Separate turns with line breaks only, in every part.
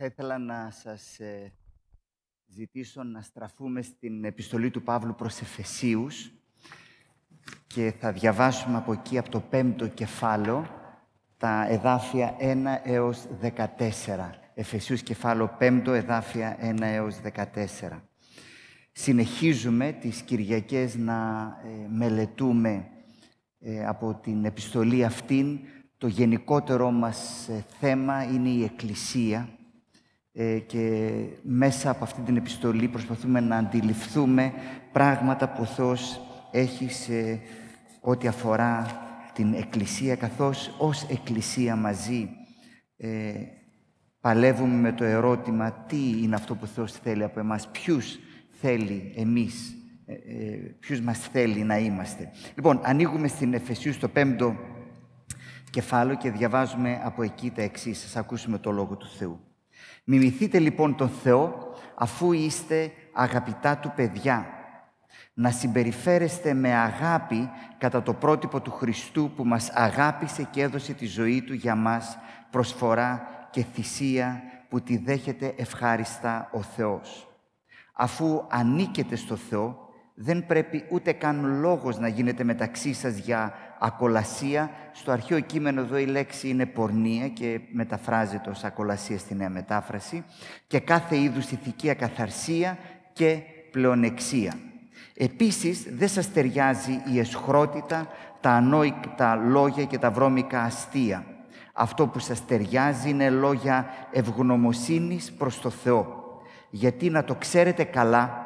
Θα ήθελα να σας ε, ζητήσω να στραφούμε στην επιστολή του Παύλου προς Εφεσίους και θα διαβάσουμε από εκεί, από το πέμπτο κεφάλαιο, τα εδάφια 1 έως 14. Εφεσίους κεφάλαιο 5, εδάφια 1 έως 14. Συνεχίζουμε τις Κυριακές να ε, μελετούμε ε, από την επιστολή αυτήν. Το γενικότερο μας ε, θέμα είναι η Εκκλησία και μέσα από αυτή την επιστολή προσπαθούμε να αντιληφθούμε πράγματα που ο Θεός έχει σε ό,τι αφορά την Εκκλησία, καθώς ως Εκκλησία μαζί ε, παλεύουμε με το ερώτημα τι είναι αυτό που ο Θεός θέλει από εμάς, ποιους θέλει εμείς, ε, ε, ποιους μας θέλει να είμαστε. Λοιπόν, ανοίγουμε στην Εφεσίου στο πέμπτο κεφάλαιο και διαβάζουμε από εκεί τα εξής. Σας ακούσουμε το Λόγο του Θεού. Μιμηθείτε λοιπόν τον Θεό αφού είστε αγαπητά του παιδιά. Να συμπεριφέρεστε με αγάπη κατά το πρότυπο του Χριστού που μας αγάπησε και έδωσε τη ζωή Του για μας προσφορά και θυσία που τη δέχεται ευχάριστα ο Θεός αφού ανήκετε στο Θεό, δεν πρέπει ούτε καν λόγος να γίνεται μεταξύ σας για ακολασία. Στο αρχαίο κείμενο εδώ η λέξη είναι πορνεία και μεταφράζεται ως ακολασία στη νέα μετάφραση και κάθε είδους ηθική ακαθαρσία και πλεονεξία. Επίσης, δεν σας ταιριάζει η εσχρότητα, τα ανόητα λόγια και τα βρώμικα αστεία. Αυτό που σας ταιριάζει είναι λόγια ευγνωμοσύνης προς το Θεό γιατί να το ξέρετε καλά,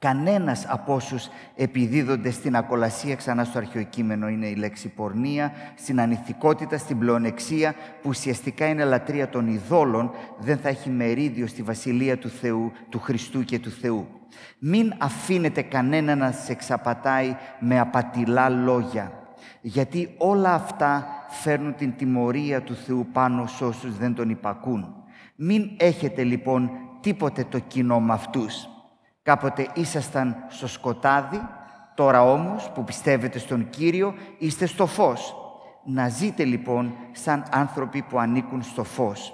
κανένας από όσους επιδίδονται στην ακολασία, ξανά στο αρχαιοκείμενο είναι η λέξη πορνεία, στην ανηθικότητα, στην πλεονεξία, που ουσιαστικά είναι λατρεία των ειδόλων, δεν θα έχει μερίδιο στη Βασιλεία του Θεού, του Χριστού και του Θεού. Μην αφήνετε κανένα να σε εξαπατάει με απατηλά λόγια, γιατί όλα αυτά φέρνουν την τιμωρία του Θεού πάνω σε όσους δεν τον υπακούν. Μην έχετε λοιπόν τίποτε το κοινό με αυτούς. Κάποτε ήσασταν στο σκοτάδι, τώρα όμως που πιστεύετε στον Κύριο είστε στο φως. Να ζείτε λοιπόν σαν άνθρωποι που ανήκουν στο φως.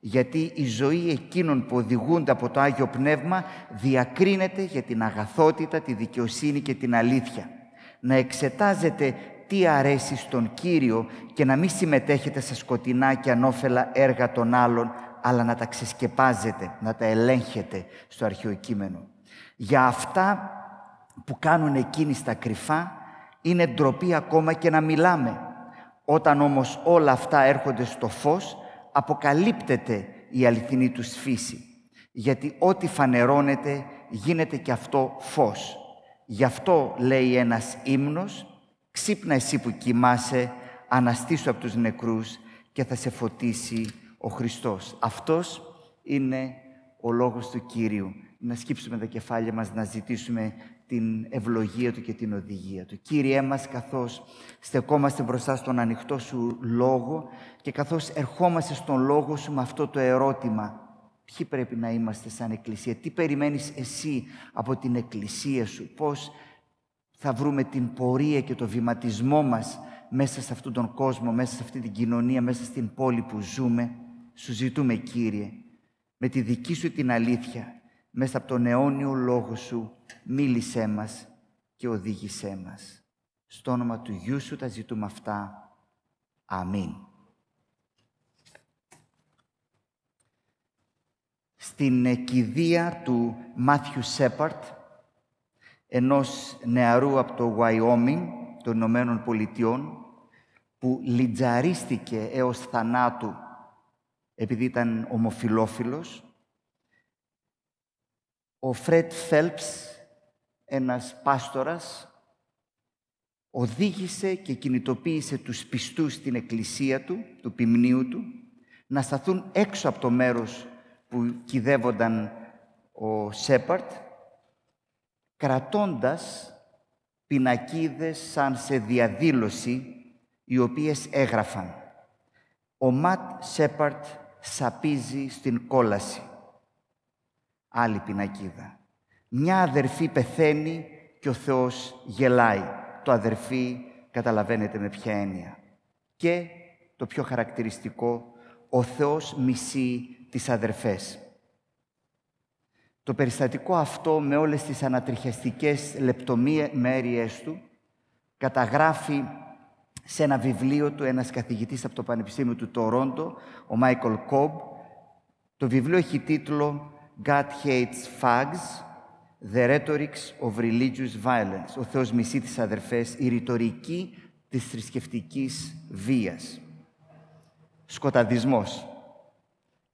Γιατί η ζωή εκείνων που οδηγούνται από το Άγιο Πνεύμα διακρίνεται για την αγαθότητα, τη δικαιοσύνη και την αλήθεια. Να εξετάζετε τι αρέσει στον Κύριο και να μην συμμετέχετε στα σκοτεινά και ανώφελα έργα των άλλων, αλλά να τα ξεσκεπάζετε, να τα ελέγχετε στο αρχαίο κείμενο. Για αυτά που κάνουν εκείνοι στα κρυφά, είναι ντροπή ακόμα και να μιλάμε. Όταν όμως όλα αυτά έρχονται στο φως, αποκαλύπτεται η αληθινή τους φύση. Γιατί ό,τι φανερώνεται γίνεται και αυτό φως. Γι' αυτό λέει ένας ύμνος «Ξύπνα εσύ που κοιμάσαι, αναστήσου από τους νεκρούς και θα σε φωτίσει ο Χριστός. Αυτός είναι ο λόγος του Κύριου. Να σκύψουμε τα κεφάλια μας, να ζητήσουμε την ευλογία Του και την οδηγία Του. Κύριέ μας, καθώς στεκόμαστε μπροστά στον ανοιχτό Σου Λόγο και καθώς ερχόμαστε στον Λόγο Σου με αυτό το ερώτημα, ποιοι πρέπει να είμαστε σαν Εκκλησία, τι περιμένεις εσύ από την Εκκλησία Σου, πώς θα βρούμε την πορεία και το βηματισμό μας μέσα σε αυτόν τον κόσμο, μέσα σε αυτή την κοινωνία, μέσα στην πόλη που ζούμε; Σου ζητούμε, Κύριε, με τη δική Σου την αλήθεια, μέσα από τον αιώνιο Λόγο Σου, μίλησέ μας και οδήγησέ μας. Στο όνομα του Γιού Σου τα ζητούμε αυτά. Αμήν. Στην κηδεία του Μάθιου Σέπαρτ, ενός νεαρού από το Wyoming των Ηνωμένων Πολιτειών, που λιτζαρίστηκε έως θανάτου επειδή ήταν ομοφιλόφιλος. Ο Φρέτ Φέλπς, ένας πάστορας, οδήγησε και κινητοποίησε τους πιστούς στην εκκλησία του, του ποιμνίου του, να σταθούν έξω από το μέρος που κυδεύονταν ο Σέπαρτ, κρατώντας πινακίδες σαν σε διαδήλωση, οι οποίες έγραφαν «Ο Ματ Σέπαρτ σαπίζει στην κόλαση. Άλλη πινακίδα. Μια αδερφή πεθαίνει και ο Θεός γελάει. Το αδερφή καταλαβαίνετε με ποια έννοια. Και το πιο χαρακτηριστικό, ο Θεός μισεί τις αδερφές. Το περιστατικό αυτό με όλες τις ανατριχιαστικές λεπτομέρειες του καταγράφει σε ένα βιβλίο του ένας καθηγητής από το Πανεπιστήμιο του Τορόντο, ο Μάικολ Κόμπ. Το βιβλίο έχει τίτλο «God hates fags, the rhetorics of religious violence». Ο Θεός μισεί τις αδερφές, η ρητορική της θρησκευτικής βίας. Σκοταδισμός.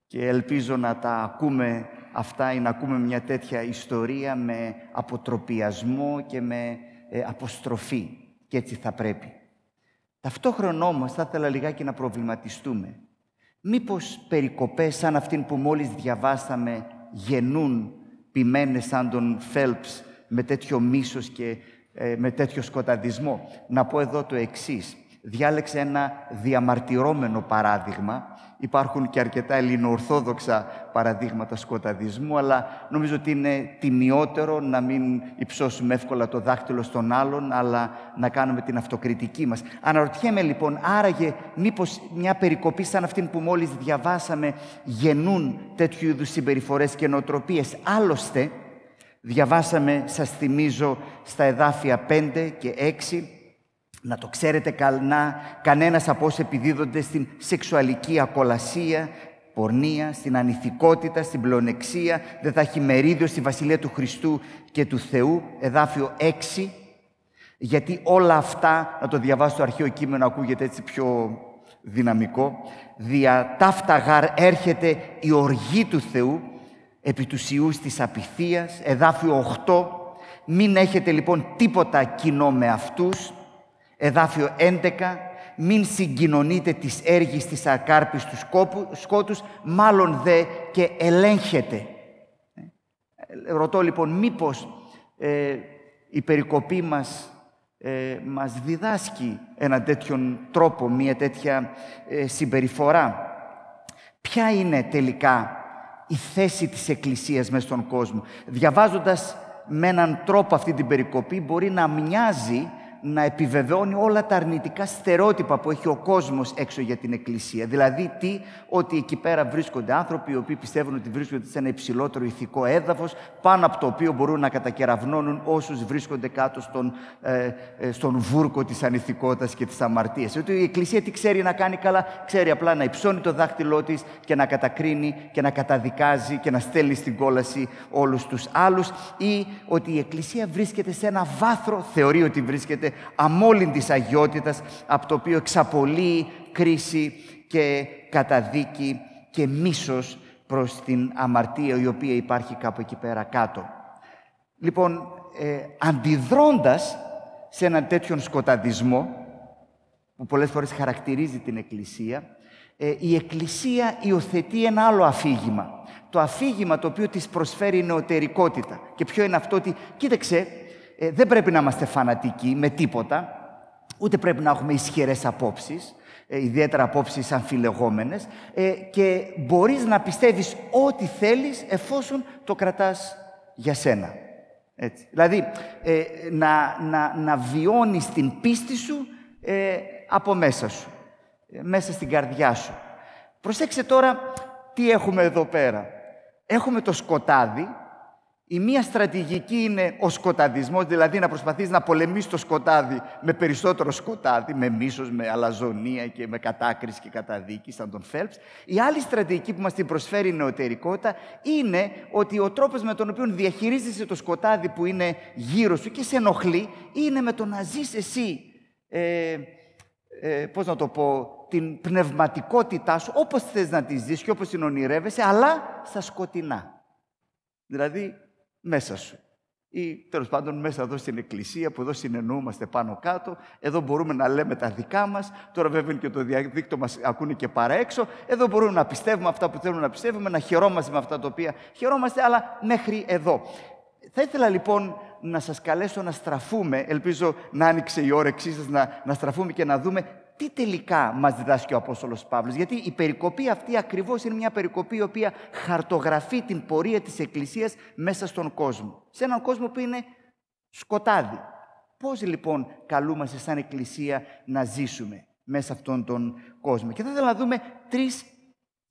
Και ελπίζω να τα ακούμε αυτά ή να ακούμε μια τέτοια ιστορία με αποτροπιασμό και με ε, αποστροφή. Και έτσι θα πρέπει. Ταυτόχρονα όμως θα ήθελα λιγάκι να προβληματιστούμε. Μήπως περικοπές σαν αυτήν που μόλις διαβάσαμε γεννούν ποιμένες σαν τον Φέλπς με τέτοιο μίσος και ε, με τέτοιο σκοταδισμό. Να πω εδώ το εξής. Διάλεξε ένα διαμαρτυρόμενο παράδειγμα Υπάρχουν και αρκετά ελληνοορθόδοξα παραδείγματα σκοταδισμού, αλλά νομίζω ότι είναι τιμιότερο να μην υψώσουμε εύκολα το δάχτυλο στον άλλον, αλλά να κάνουμε την αυτοκριτική μας. Αναρωτιέμαι λοιπόν, άραγε μήπως μια περικοπή σαν αυτήν που μόλις διαβάσαμε γεννούν τέτοιου είδους συμπεριφορές και νοοτροπίες. Άλλωστε, διαβάσαμε, σας θυμίζω, στα εδάφια 5 και 6, να το ξέρετε καλά, κανένας από όσοι επιδίδονται στην σεξουαλική ακολασία, πορνεία, στην ανηθικότητα, στην πλεονεξία, δεν θα έχει μερίδιο στη Βασιλεία του Χριστού και του Θεού, εδάφιο 6, γιατί όλα αυτά, να το διαβάσω στο αρχαίο κείμενο, ακούγεται έτσι πιο δυναμικό, δια ταύτα γάρ έρχεται η οργή του Θεού, επί τους Ιούς της απειθίας, εδάφιο 8, μην έχετε λοιπόν τίποτα κοινό με αυτούς, Εδάφιο 11. Μην συγκοινωνείτε τις έργης της ακάρπης του σκότους, μάλλον δε και ελέγχετε. Ε, ρωτώ λοιπόν, μήπως ε, η περικοπή μας ε, μας διδάσκει ένα τέτοιον τρόπο, μια τέτοια ε, συμπεριφορά; Ποια είναι τελικά η θέση της Εκκλησίας μέσα στον κόσμο; Διαβάζοντας με έναν τρόπο αυτή την περικοπή μπορεί να μοιάζει να επιβεβαιώνει όλα τα αρνητικά στερεότυπα που έχει ο κόσμος έξω για την Εκκλησία. Δηλαδή, τι, ότι εκεί πέρα βρίσκονται άνθρωποι οι οποίοι πιστεύουν ότι βρίσκονται σε ένα υψηλότερο ηθικό έδαφος, πάνω από το οποίο μπορούν να κατακεραυνώνουν όσους βρίσκονται κάτω στον, ε, ε, στον βούρκο της ανηθικότητας και της αμαρτίας. Ότι η Εκκλησία τι ξέρει να κάνει καλά, ξέρει απλά να υψώνει το δάχτυλό της και να κατακρίνει και να καταδικάζει και να στέλνει στην κόλαση όλους τους άλλους ή ότι η Εκκλησία βρίσκεται σε ένα βάθρο, θεωρεί ότι βρίσκεται αμόλυντης αγιότητας, από το οποίο εξαπολύει κρίση και καταδίκη και μίσος προς την αμαρτία η οποία υπάρχει κάπου εκεί πέρα κάτω. Λοιπόν, ε, αντιδρώντας σε έναν τέτοιον σκοταδισμό, που πολλές φορές χαρακτηρίζει την Εκκλησία, ε, η Εκκλησία υιοθετεί ένα άλλο αφήγημα. Το αφήγημα το οποίο της προσφέρει νεωτερικότητα. Και ποιο είναι αυτό ότι, κοίταξε, ε, δεν πρέπει να είμαστε φανατικοί με τίποτα, ούτε πρέπει να έχουμε ισχυρές απόψεις, ε, ιδιαίτερα απόψεις αμφιλεγόμενες, ε, και μπορείς να πιστεύεις ό,τι θέλεις εφόσον το κρατάς για σένα. Έτσι. Δηλαδή, ε, να, να, να βιώνεις την πίστη σου από μέσα σου, μέσα στην καρδιά σου. Προσέξτε τώρα τι έχουμε εδώ πέρα. Έχουμε το σκοτάδι, η μία στρατηγική είναι ο σκοταδισμός, δηλαδή να προσπαθείς να πολεμήσεις το σκοτάδι με περισσότερο σκοτάδι, με μίσος, με αλαζονία και με κατάκριση και καταδίκη, σαν τον Φέλπς. Η άλλη στρατηγική που μας την προσφέρει η νεωτερικότητα είναι ότι ο τρόπος με τον οποίο διαχειρίζεσαι το σκοτάδι που είναι γύρω σου και σε ενοχλεί, είναι με το να ζεις εσύ, ε, ε, πώς να το πω, την πνευματικότητά σου, όπως θες να τη ζεις και όπως την ονειρεύεσαι, αλλά στα σκοτεινά. Δηλαδή, μέσα σου. Ή τέλος πάντων μέσα εδώ στην εκκλησία που εδώ συνεννοούμαστε πάνω κάτω. Εδώ μπορούμε να λέμε τα δικά μας. Τώρα βέβαια και το διαδίκτυο μας ακούνε και παρά έξω. Εδώ μπορούμε να πιστεύουμε αυτά που θέλουμε να πιστεύουμε, να χαιρόμαστε με αυτά τα οποία χαιρόμαστε, αλλά μέχρι εδώ. Θα ήθελα λοιπόν να σας καλέσω να στραφούμε, ελπίζω να άνοιξε η όρεξή σας, να, να στραφούμε και να δούμε τι τελικά μας διδάσκει ο Απόστολος Παύλος; Γιατί η περικοπή αυτή ακριβώς είναι μια περικοπή η οποία χαρτογραφεί την πορεία της Εκκλησίας μέσα στον κόσμο. Σε έναν κόσμο που είναι σκοτάδι. Πώς λοιπόν καλούμαστε σαν Εκκλησία να ζήσουμε μέσα αυτόν τον κόσμο; Και θα ήθελα να δούμε τρεις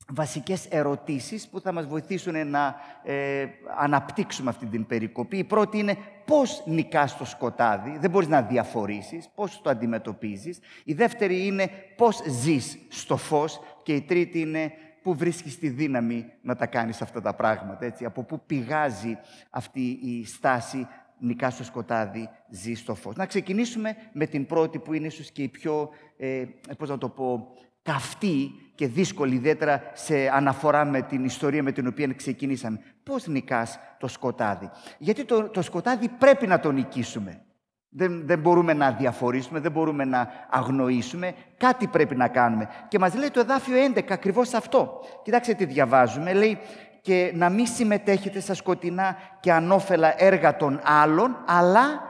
βασικές ερωτήσεις που θα μας βοηθήσουν να ε, αναπτύξουμε αυτή την περικοπή. Η πρώτη είναι πώς νικάς το σκοτάδι, δεν μπορείς να διαφορήσεις, πώς το αντιμετωπίζεις. Η δεύτερη είναι πώς ζεις στο φως και η τρίτη είναι πού βρίσκεις τη δύναμη να τα κάνεις αυτά τα πράγματα. Έτσι. Από πού πηγάζει αυτή η στάση νικάς στο σκοτάδι, ζεις στο φως. Να ξεκινήσουμε με την πρώτη που είναι ίσως και η πιο, ε, πώς να το πω, καυτή και δύσκολη, ιδιαίτερα σε αναφορά με την ιστορία με την οποία ξεκινήσαμε. Πώς νικάς το σκοτάδι; Γιατί το, το σκοτάδι πρέπει να το νικήσουμε. Δεν, δεν μπορούμε να διαφορήσουμε, δεν μπορούμε να αγνοήσουμε. Κάτι πρέπει να κάνουμε. Και μας λέει το εδάφιο 11 ακριβώς αυτό. Κοιτάξτε τι διαβάζουμε. Λέει και να μην συμμετέχετε στα σκοτεινά και ανώφελα έργα των άλλων, αλλά,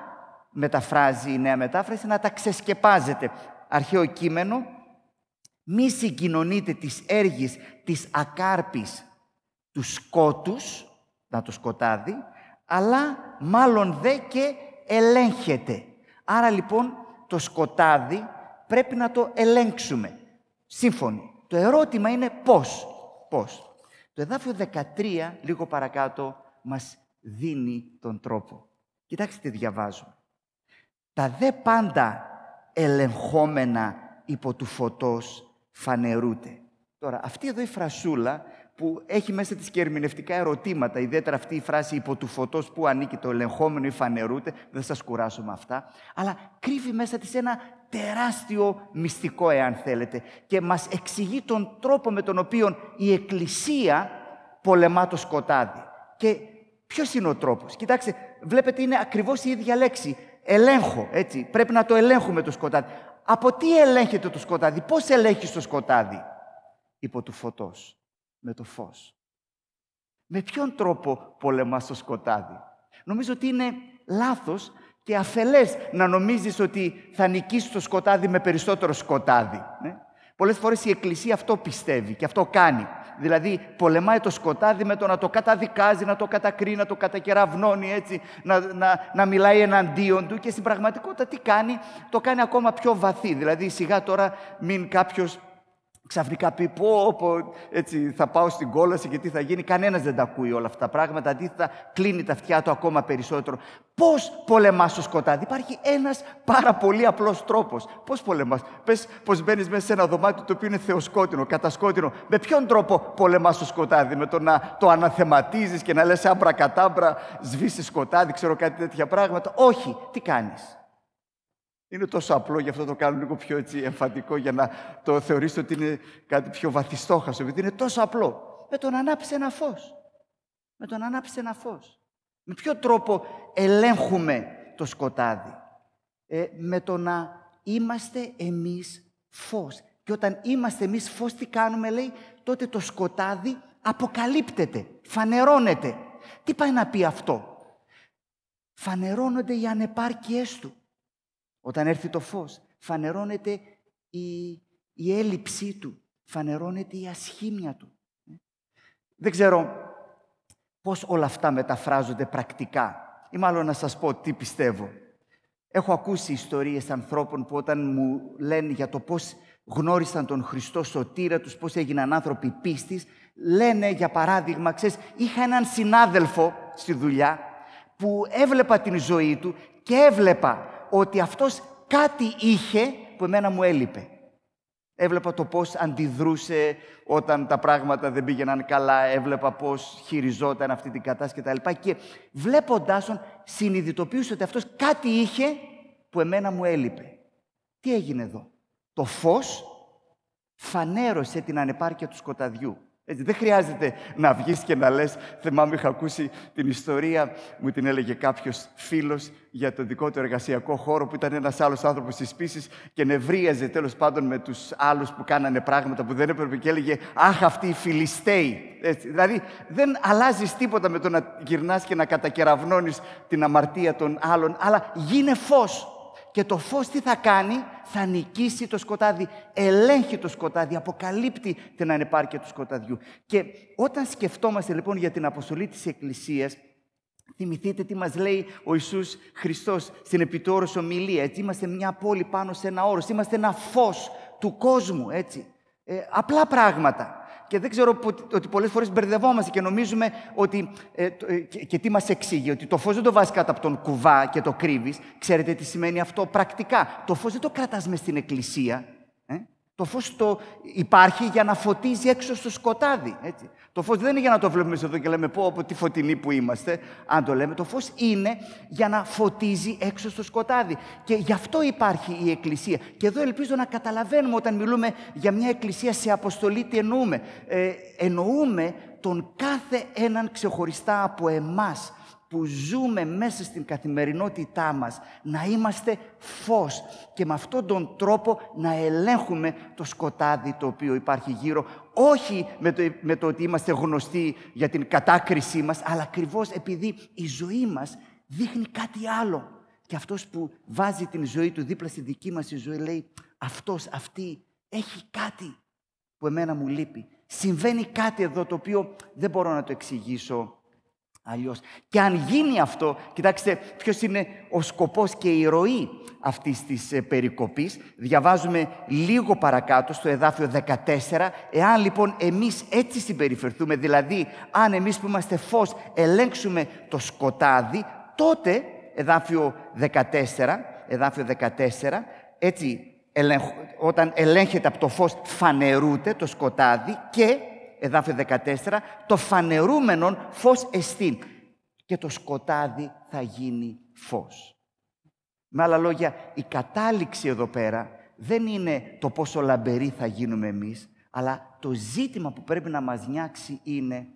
μεταφράζει η νέα μετάφραση, να τα ξεσκεπάζετε. Αρχαίο κείμενο, μη συγκοινωνείτε τις έργες της ακάρπης του σκότους, να το σκοτάδι, αλλά μάλλον δε και ελέγχεται. Άρα λοιπόν το σκοτάδι πρέπει να το ελέγξουμε. Σύμφωνοι. Το ερώτημα είναι πώς. Πώς. Το εδάφιο 13, λίγο παρακάτω, μας δίνει τον τρόπο. Κοιτάξτε τι διαβάζω. Τα δε πάντα ελεγχόμενα υπό του φωτός φανερούται. Τώρα, αυτή εδώ η φρασούλα που έχει μέσα της και ερμηνευτικά ερωτήματα, ιδιαίτερα αυτή η φράση υπό του φωτός που ανήκει το ελεγχόμενο ή φανερούται, δεν σας κουράσω με αυτά, αλλά κρύβει μέσα της ένα τεράστιο μυστικό, εάν θέλετε, και μας εξηγεί τον τρόπο με τον οποίο η Εκκλησία πολεμά το σκοτάδι. Και ποιος είναι ο τρόπος; Κοιτάξτε, βλέπετε είναι ακριβώς η ίδια λέξη. Ελέγχω, έτσι. Πρέπει να το ελέγχουμε το σκοτάδι. Από τι ελέγχεται το σκοτάδι, πώς ελέγχεις το σκοτάδι; Υπό του φωτός, με το φως. Με ποιον τρόπο πολεμάς το σκοτάδι; Νομίζω ότι είναι λάθος και αφελές να νομίζεις ότι θα νικήσεις το σκοτάδι με περισσότερο σκοτάδι. Ναι. Πολλές φορές η Εκκλησία αυτό πιστεύει και αυτό κάνει. Δηλαδή πολεμάει το σκοτάδι με το να το καταδικάζει, να το κατακρίνει, να το κατακεραυνώνει έτσι, να, να, να μιλάει εναντίον του και στην πραγματικότητα τι κάνει, το κάνει ακόμα πιο βαθύ. Δηλαδή σιγά τώρα μην κάποιος ξαφνικά πει πω, πω έτσι, θα πάω στην κόλαση και τι θα γίνει. Κανένας δεν τα ακούει όλα αυτά τα πράγματα. Αντίθετα, κλείνει τα αυτιά του ακόμα περισσότερο. Πώς πολεμάς το σκοτάδι; Υπάρχει ένας πάρα πολύ απλός τρόπος. Πώς πολεμάς; Πες πως μπαίνεις μέσα σε ένα δωμάτιο το οποίο είναι θεοσκότεινο, κατασκότεινο. Με ποιον τρόπο πολεμάς το σκοτάδι; Με το να το αναθεματίζεις και να λες άμπρα κατάμπρα, σβήσεις σκοτάδι, ξέρω κάτι τέτοια πράγματα; Όχι. Τι κάνεις; Είναι τόσο απλό, γι' αυτό το κάνω λίγο πιο έτσι εμφαντικό, για να το θεωρήσετε ότι είναι κάτι πιο βαθιστόχαστο, επειδή είναι τόσο απλό. Με τον ανάψει ένα φως. Με τον ανάψει ένα φως. Με ποιο τρόπο ελέγχουμε το σκοτάδι; Ε, με το να είμαστε εμείς φως. Και όταν είμαστε εμείς φως, τι κάνουμε, λέει, τότε το σκοτάδι αποκαλύπτεται, φανερώνεται. Τι πάει να πει αυτό; Φανερώνονται οι ανεπάρκειές του. Όταν έρθει το φως, φανερώνεται η, η έλλειψή του, φανερώνεται η ασχήμια του. Δεν ξέρω πώς όλα αυτά μεταφράζονται πρακτικά ή μάλλον να σας πω τι πιστεύω. Έχω ακούσει ιστορίες ανθρώπων που όταν μου λένε για το πώς γνώρισαν τον Χριστό σωτήρα τους, πώς έγιναν άνθρωποι πίστης, λένε για παράδειγμα, ξέρεις, είχα έναν συνάδελφο στη δουλειά που έβλεπα την ζωή του και έβλεπα ότι αυτός κάτι είχε που εμένα μου έλειπε. Έβλεπα το πώς αντιδρούσε όταν τα πράγματα δεν πήγαιναν καλά, έβλεπα πώς χειριζόταν αυτή την κατάσταση κτλ. Και βλέποντάς τον, συνειδητοποιούσε ότι αυτός κάτι είχε που εμένα μου έλειπε. Τι έγινε εδώ; Το φως φανέρωσε την ανεπάρκεια του σκοταδιού. Έτσι, δεν χρειάζεται να βγεις και να λες, θυμάμαι είχα ακούσει την ιστορία, μου την έλεγε κάποιος φίλος για το δικό του εργασιακό χώρο που ήταν ένας άλλος άνθρωπος της πίσης και νευρίαζε τέλος πάντων με τους άλλους που κάνανε πράγματα που δεν έπρεπε και έλεγε «Αχ, αυτοί οι Φιλιστέοι». Έτσι, δηλαδή δεν αλλάζεις τίποτα με το να γυρνάς και να κατακεραυνώνεις την αμαρτία των άλλων, αλλά γίνε φως. Και το φως τι θα κάνει, θα νικήσει το σκοτάδι, ελέγχει το σκοτάδι, αποκαλύπτει την ανεπάρκεια του σκοταδιού. Και όταν σκεφτόμαστε λοιπόν για την αποστολή της Εκκλησίας, θυμηθείτε τι μας λέει ο Ιησούς Χριστός στην επιτόρος ομιλία. Έτσι, είμαστε μια πόλη πάνω σε ένα όρος, είμαστε ένα φως του κόσμου, έτσι. Ε, απλά πράγματα. Και δεν ξέρω ότι πολλές φορές μπερδευόμαστε και νομίζουμε ότι. Ε, ε, και, τι μας εξήγει, ότι το φως δεν το βάζει κάτω από τον κουβά και το κρύβεις. Ξέρετε τι σημαίνει αυτό πρακτικά; Το φως δεν το κρατάς μες στην εκκλησία. Ε; Το φως το υπάρχει για να φωτίζει έξω στο σκοτάδι. Έτσι. Το φως δεν είναι για να το βλέπουμε εδώ και λέμε πω από τη φωτεινή που είμαστε. Αν το λέμε, το φως είναι για να φωτίζει έξω στο σκοτάδι. Και γι' αυτό υπάρχει η Εκκλησία. Και εδώ ελπίζω να καταλαβαίνουμε όταν μιλούμε για μια Εκκλησία σε αποστολή τι εννοούμε. Ε, εννοούμε τον κάθε έναν ξεχωριστά από εμάς που ζούμε μέσα στην καθημερινότητά μας, να είμαστε φως και με αυτόν τον τρόπο να ελέγχουμε το σκοτάδι το οποίο υπάρχει γύρω, όχι με το, με το ότι είμαστε γνωστοί για την κατάκρισή μας, αλλά ακριβώς επειδή η ζωή μας δείχνει κάτι άλλο. Και αυτός που βάζει την ζωή του δίπλα στη δική μας η ζωή λέει αυτός, αυτή έχει κάτι που εμένα μου λείπει. Συμβαίνει κάτι εδώ το οποίο δεν μπορώ να το εξηγήσω αλλιώς. Και αν γίνει αυτό, κοιτάξτε ποιος είναι ο σκοπός και η ροή αυτής της ε, περικοπής. Διαβάζουμε λίγο παρακάτω στο εδάφιο 14. Εάν λοιπόν εμείς έτσι συμπεριφερθούμε, δηλαδή αν εμείς που είμαστε φως ελέγξουμε το σκοτάδι, τότε, εδάφιο 14, εδάφιο 14, έτσι όταν ελέγχεται από το φως φανερούται το σκοτάδι και εδάφιο 14, το φανερούμενον φως εστίν και το σκοτάδι θα γίνει φως. Με άλλα λόγια, η κατάληξη εδώ πέρα δεν είναι το πόσο λαμπεροί θα γίνουμε εμείς, αλλά το ζήτημα που πρέπει να μας νιάξει είναι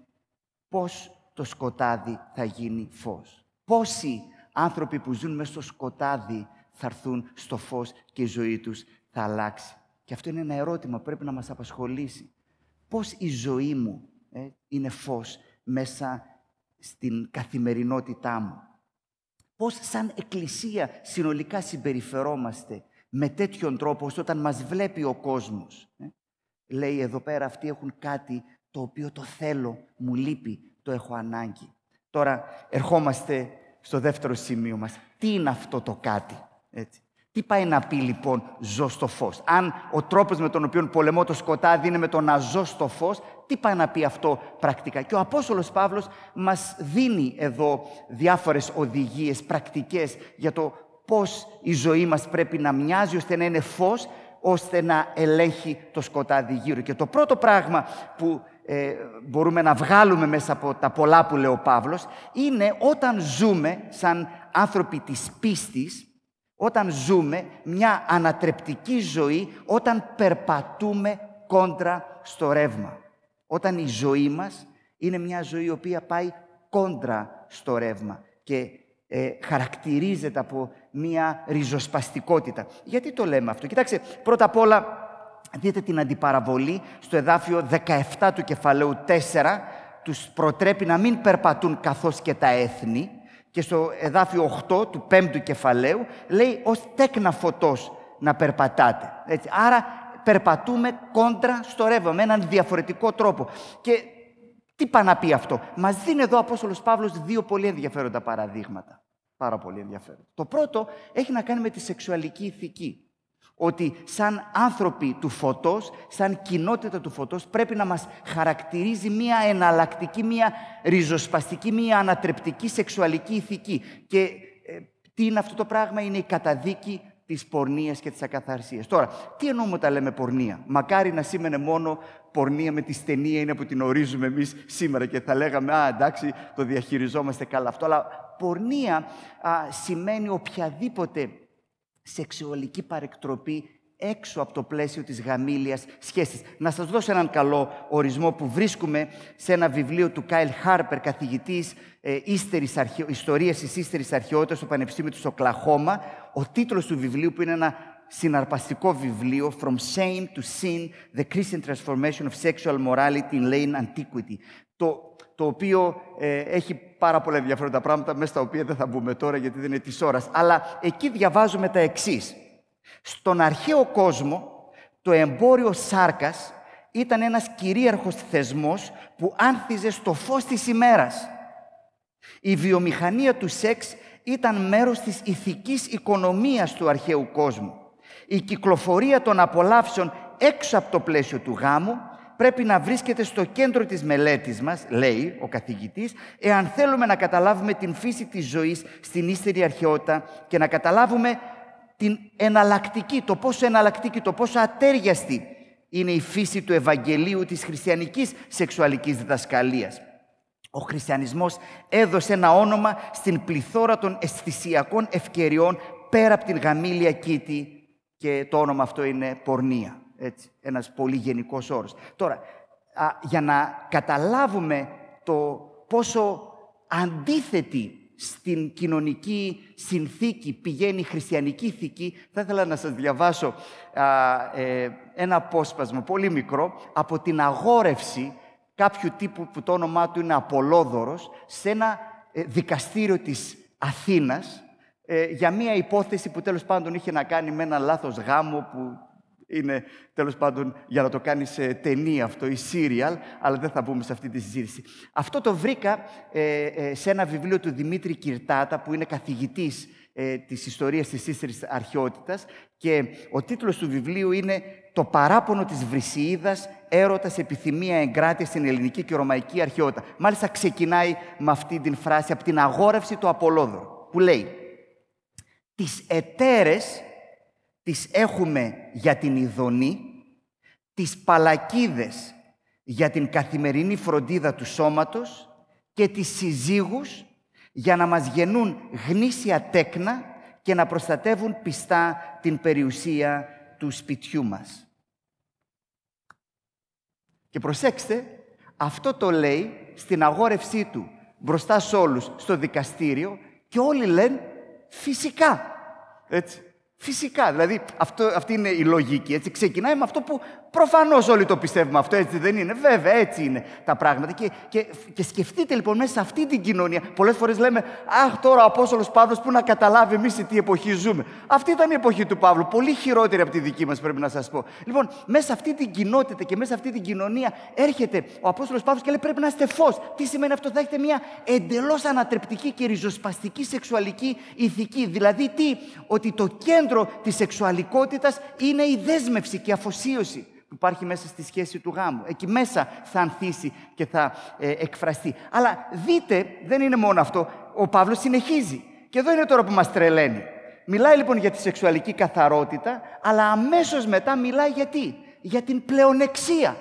πώς το σκοτάδι θα γίνει φως. Πόσοι άνθρωποι που ζουν μέσα στο σκοτάδι θα έρθουν στο φως και η ζωή τους θα αλλάξει. Και αυτό είναι ένα ερώτημα που πρέπει να μας απασχολήσει πώς η ζωή μου ε, είναι φως μέσα στην καθημερινότητά μου. Πώς σαν εκκλησία συνολικά συμπεριφερόμαστε με τέτοιον τρόπο ώστε όταν μας βλέπει ο κόσμος. Ε, λέει εδώ πέρα αυτοί έχουν κάτι το οποίο το θέλω, μου λείπει, το έχω ανάγκη. Τώρα ερχόμαστε στο δεύτερο σημείο μας. Τι είναι αυτό το κάτι. Έτσι; Τι πάει να πει λοιπόν ζω στο φως; Αν ο τρόπος με τον οποίο πολεμώ το σκοτάδι είναι με το να ζω στο φως, τι πάει να πει αυτό πρακτικά; Και ο Απόστολος Παύλος μας δίνει εδώ διάφορες οδηγίες πρακτικές για το πώς η ζωή μας πρέπει να μοιάζει ώστε να είναι φως, ώστε να ελέγχει το σκοτάδι γύρω. Και το πρώτο πράγμα που ε, μπορούμε να βγάλουμε μέσα από τα πολλά που λέει ο Παύλος είναι όταν ζούμε σαν άνθρωποι της πίστης, όταν ζούμε μια ανατρεπτική ζωή, όταν περπατούμε κόντρα στο ρεύμα. Όταν η ζωή μας είναι μια ζωή η οποία πάει κόντρα στο ρεύμα και ε, χαρακτηρίζεται από μια ριζοσπαστικότητα. Γιατί το λέμε αυτό; Κοιτάξτε, πρώτα απ' όλα δείτε την αντιπαραβολή στο εδάφιο 17 του κεφαλαίου 4 τους προτρέπει να μην περπατούν καθώς και τα έθνη, και στο εδάφιο 8 του 5ου κεφαλαίου λέει ως τέκνα φωτός να περπατάτε. Έτσι. Άρα περπατούμε κόντρα στο ρεύμα με έναν διαφορετικό τρόπο. Και τι πάει να πει αυτό; Μας δίνει εδώ ο Απόστολος Παύλος δύο πολύ ενδιαφέροντα παραδείγματα. Πάρα πολύ ενδιαφέροντα. Το πρώτο έχει να κάνει με τη σεξουαλική ηθική ότι σαν άνθρωποι του φωτός, σαν κοινότητα του φωτός, πρέπει να μας χαρακτηρίζει μία εναλλακτική, μία ριζοσπαστική, μία ανατρεπτική σεξουαλική ηθική. Και ε, τι είναι αυτό το πράγμα, είναι η καταδίκη της πορνείας και της ακαθαρσίας. Τώρα, τι εννοούμε όταν λέμε πορνεία; Μακάρι να σήμαινε μόνο πορνεία με τη στενία είναι που την ορίζουμε εμείς σήμερα και θα λέγαμε «Α, εντάξει, το διαχειριζόμαστε καλά αυτό». Αλλά πορνεία σημαίνει οποιαδήποτε σεξουαλική παρεκτροπή έξω από το πλαίσιο της γαμήλιας σχέσης. Να σας δώσω έναν καλό ορισμό που βρίσκουμε σε ένα βιβλίο του Κάιλ Χάρπερ, καθηγητής ε, ύστερης αρχαιο... ιστορίας της ύστερης αρχαιότητας στο Πανεπιστήμιο του Οκλαχώμα. Ο τίτλος του βιβλίου που είναι ένα συναρπαστικό βιβλίο «From Shame to Sin, The Christian Transformation of Sexual Morality in Late Antiquity». Το το οποίο ε, έχει πάρα πολλά ενδιαφέροντα πράγματα, μέσα στα οποία δεν θα μπούμε τώρα γιατί δεν είναι της ώρας. Αλλά εκεί διαβάζουμε τα εξής. Στον αρχαίο κόσμο, το εμπόριο σάρκας ήταν ένας κυρίαρχος θεσμός που άνθιζε στο φως της ημέρας. Η βιομηχανία του σεξ ήταν μέρος της ηθικής οικονομίας του αρχαίου κόσμου. Η κυκλοφορία των απολαύσεων έξω από το πλαίσιο του γάμου πρέπει να βρίσκεται στο κέντρο της μελέτης μας, λέει ο καθηγητής, εάν θέλουμε να καταλάβουμε την φύση της ζωής στην ύστερη αρχαιότητα και να καταλάβουμε την εναλλακτική, το πόσο εναλλακτική, το πόσο ατέριαστη είναι η φύση του Ευαγγελίου της χριστιανικής σεξουαλικής διδασκαλίας. Ο χριστιανισμός έδωσε ένα όνομα στην πληθώρα των αισθησιακών ευκαιριών πέρα από την γαμήλια κήτη και το όνομα αυτό είναι πορνεία. Έτσι, ένας πολύ γενικός όρος. Τώρα, για να καταλάβουμε το πόσο αντίθετη στην κοινωνική συνθήκη πηγαίνει η χριστιανική ηθική, θα ήθελα να σας διαβάσω ε, ένα απόσπασμα πολύ μικρό από την αγόρευση κάποιου τύπου που το όνομά του είναι Απολόδωρος σε ένα ε, δικαστήριο της Αθήνας ε, για μία υπόθεση που τέλος πάντων είχε να κάνει με ένα λάθος γάμο που είναι τέλος πάντων για να το κάνεις σε ταινία αυτό ή serial, αλλά δεν θα μπούμε σε αυτή τη συζήτηση. Αυτό το βρήκα ε, ε, σε ένα βιβλίο του Δημήτρη Κυρτάτα, που είναι καθηγητής ε, της ιστορίας της ύστερης αρχαιότητας και ο τίτλος του βιβλίου είναι «Το παράπονο της Βρυσιίδας, έρωτας, επιθυμία, εγκράτεια στην ελληνική και ρωμαϊκή αρχαιότητα». Μάλιστα ξεκινάει με αυτή την φράση από την αγόρευση του Απολόδωρου, που λέει «Τις εταίρες τις έχουμε για την ειδονή, τις παλακίδες για την καθημερινή φροντίδα του σώματος και τις συζύγους για να μας γεννούν γνήσια τέκνα και να προστατεύουν πιστά την περιουσία του σπιτιού μας. Και προσέξτε, αυτό το λέει στην αγόρευσή του μπροστά σε όλους στο δικαστήριο και όλοι λένε φυσικά. Έτσι. Φυσικά, δηλαδή αυτό, αυτή είναι η λογική. Έτσι. Ξεκινάει με αυτό που προφανώς όλοι το πιστεύουμε. Αυτό έτσι δεν είναι. Βέβαια, έτσι είναι τα πράγματα. Και, και, και σκεφτείτε λοιπόν μέσα σε αυτή την κοινωνία. Πολλές φορές λέμε, Αχ, τώρα ο Απόστολος Παύλος που να καταλάβει εμείς σε τι εποχή ζούμε. Αυτή ήταν η εποχή του Παύλου. Πολύ χειρότερη από τη δική μας, πρέπει να σας πω. Λοιπόν, μέσα σε αυτή την κοινότητα και μέσα σε αυτή την κοινωνία έρχεται ο Απόστολος Παύλος και λέει: Πρέπει να είστε φως. Τι σημαίνει αυτό, θα έχετε μια εντελώς ανατρεπτική και ριζοσπαστική σεξουαλική ηθική. Δηλαδή, τι, ότι το κέντρο κέντρο της σεξουαλικότητας είναι η δέσμευση και η αφοσίωση που υπάρχει μέσα στη σχέση του γάμου. Εκεί μέσα θα ανθίσει και θα ε, εκφραστεί. Αλλά δείτε, δεν είναι μόνο αυτό. Ο Παύλος συνεχίζει. Και εδώ είναι τώρα που μας τρελαίνει. Μιλάει λοιπόν για τη σεξουαλική καθαρότητα, αλλά αμέσως μετά μιλάει γιατί. Για την πλεονεξία.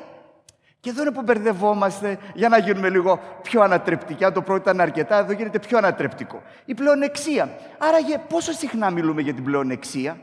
Και εδώ είναι που μπερδευόμαστε για να γίνουμε λίγο πιο ανατρεπτικοί. Αν το πρώτο ήταν αρκετά, εδώ γίνεται πιο ανατρεπτικό. Η πλεονεξία. Άραγε πόσο συχνά μιλούμε για την πλεονεξία;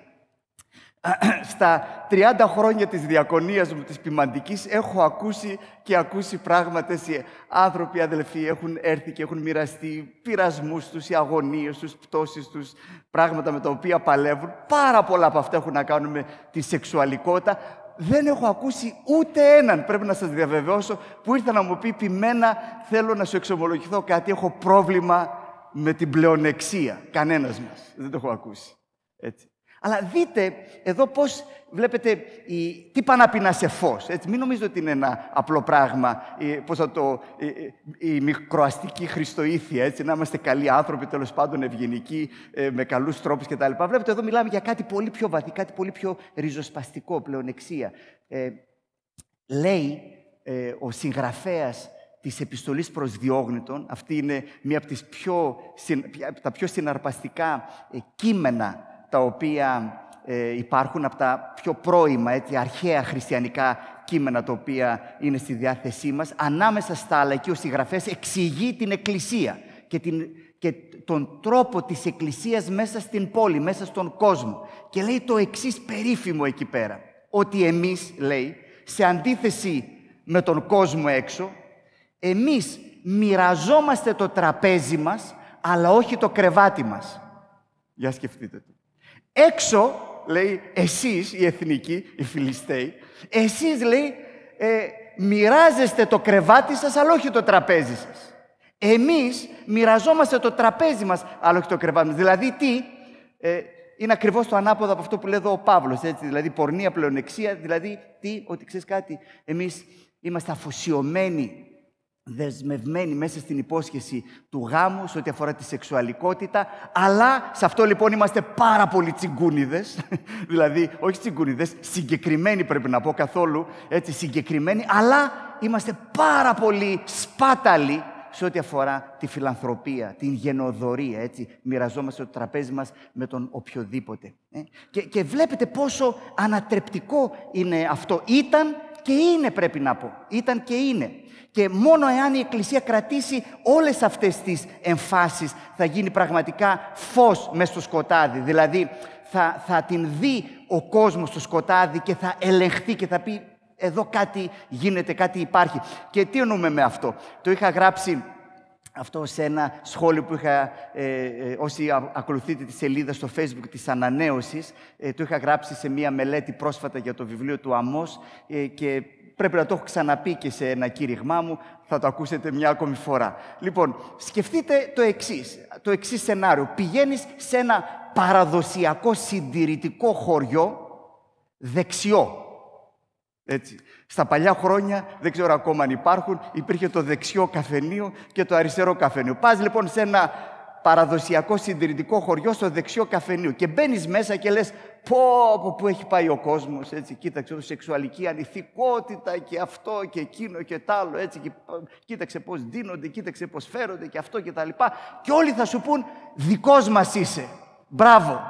Στα 30 χρόνια της διακονίας μου, της ποιμαντικής, έχω ακούσει και ακούσει πράγματα. Οι άνθρωποι, αδελφοί, έχουν έρθει και έχουν μοιραστεί πειρασμούς τους, οι αγωνίες τους, πτώσεις τους, πράγματα με τα οποία παλεύουν. Πάρα πολλά από αυτά έχουν να κάνουν με τη σεξουαλικότητα δεν έχω ακούσει ούτε έναν, πρέπει να σας διαβεβαιώσω, που ήρθε να μου πει «Πιμένα, θέλω να σου εξομολογηθώ κάτι, έχω πρόβλημα με την πλεονεξία». Κανένας μας. Δεν το έχω ακούσει. Έτσι. Αλλά δείτε εδώ πώς βλέπετε η, τι να σε φως. Έτσι. Μην νομίζετε ότι είναι ένα απλό πράγμα, η, πώς θα το, η, η μικροαστική χριστοήθεια, έτσι, να είμαστε καλοί άνθρωποι, τέλος πάντων ευγενικοί, ε, με καλούς τρόπους κτλ. Βλέπετε εδώ μιλάμε για κάτι πολύ πιο βαθύ, κάτι πολύ πιο ριζοσπαστικό, πλεονεξία. Ε, λέει ε, ο συγγραφέας της επιστολής προς διόγνητον, αυτή είναι μία από τις πιο, τα πιο συναρπαστικά ε, κείμενα τα οποία ε, υπάρχουν από τα πιο πρώιμα, έτσι, αρχαία χριστιανικά κείμενα τα οποία είναι στη διάθεσή μας. Ανάμεσα στα άλλα, εκεί ο συγγραφέας εξηγεί την Εκκλησία και, την, και τον τρόπο της Εκκλησίας μέσα στην πόλη, μέσα στον κόσμο. Και λέει το εξής περίφημο εκεί πέρα. Ότι εμείς, λέει, σε αντίθεση με τον κόσμο έξω, εμείς μοιραζόμαστε το τραπέζι μας, αλλά όχι το κρεβάτι μας. Για σκεφτείτε το. Έξω, λέει, εσείς οι εθνικοί, οι Φιλιστέοι, εσείς, λέει, ε, μοιράζεστε το κρεβάτι σας, αλλά όχι το τραπέζι σας. Εμείς μοιραζόμαστε το τραπέζι μας, αλλά όχι το κρεβάτι μας. Δηλαδή, τι, ε, είναι ακριβώς το ανάποδο από αυτό που λέει εδώ ο Παύλος, έτσι, δηλαδή πορνεία, πλεονεξία, δηλαδή τι, ότι ξέρεις κάτι, εμείς είμαστε αφοσιωμένοι δεσμευμένοι μέσα στην υπόσχεση του γάμου σε ό,τι αφορά τη σεξουαλικότητα, αλλά σε αυτό λοιπόν είμαστε πάρα πολύ τσιγκούνιδες, δηλαδή όχι τσιγκούνιδες, συγκεκριμένοι πρέπει να πω καθόλου, έτσι συγκεκριμένοι, αλλά είμαστε πάρα πολύ σπάταλοι σε ό,τι αφορά τη φιλανθρωπία, την γενοδορία, έτσι, μοιραζόμαστε το τραπέζι μας με τον οποιοδήποτε. Ε. Και, και βλέπετε πόσο ανατρεπτικό είναι αυτό. Ήταν και είναι πρέπει να πω. Ήταν και είναι. Και μόνο εάν η Εκκλησία κρατήσει όλες αυτές τις εμφάσεις θα γίνει πραγματικά φως μέσα στο σκοτάδι. Δηλαδή θα, θα την δει ο κόσμος στο σκοτάδι και θα ελεγχθεί και θα πει εδώ κάτι γίνεται, κάτι υπάρχει. Και τι εννοούμε με αυτό; Το είχα γράψει αυτό σε ένα σχόλιο που είχα, ε, ε, όσοι ακολουθείτε τη σελίδα στο facebook της ανανέωσης, ε, το είχα γράψει σε μία μελέτη πρόσφατα για το βιβλίο του Αμός ε, και πρέπει να το έχω ξαναπεί και σε ένα κήρυγμά μου, θα το ακούσετε μια ακόμη φορά. Λοιπόν, σκεφτείτε το εξής, το εξής σενάριο. Πηγαίνεις σε ένα παραδοσιακό συντηρητικό χωριό, δεξιό, έτσι. Στα παλιά χρόνια, δεν ξέρω ακόμα αν υπάρχουν, υπήρχε το δεξιό καφενείο και το αριστερό καφενείο. Πας λοιπόν σε ένα παραδοσιακό συντηρητικό χωριό στο δεξιό καφενείο και μπαίνεις μέσα και λες πω, πω που έχει πάει ο κόσμος, έτσι, κοίταξε το σεξουαλική ανηθικότητα και αυτό και εκείνο και τ' άλλο, έτσι, και κοίταξε πώς δίνονται, κοίταξε πώς φέρονται και αυτό και τα λοιπά. Και όλοι θα σου πούν, δικός μας είσαι, μπράβο,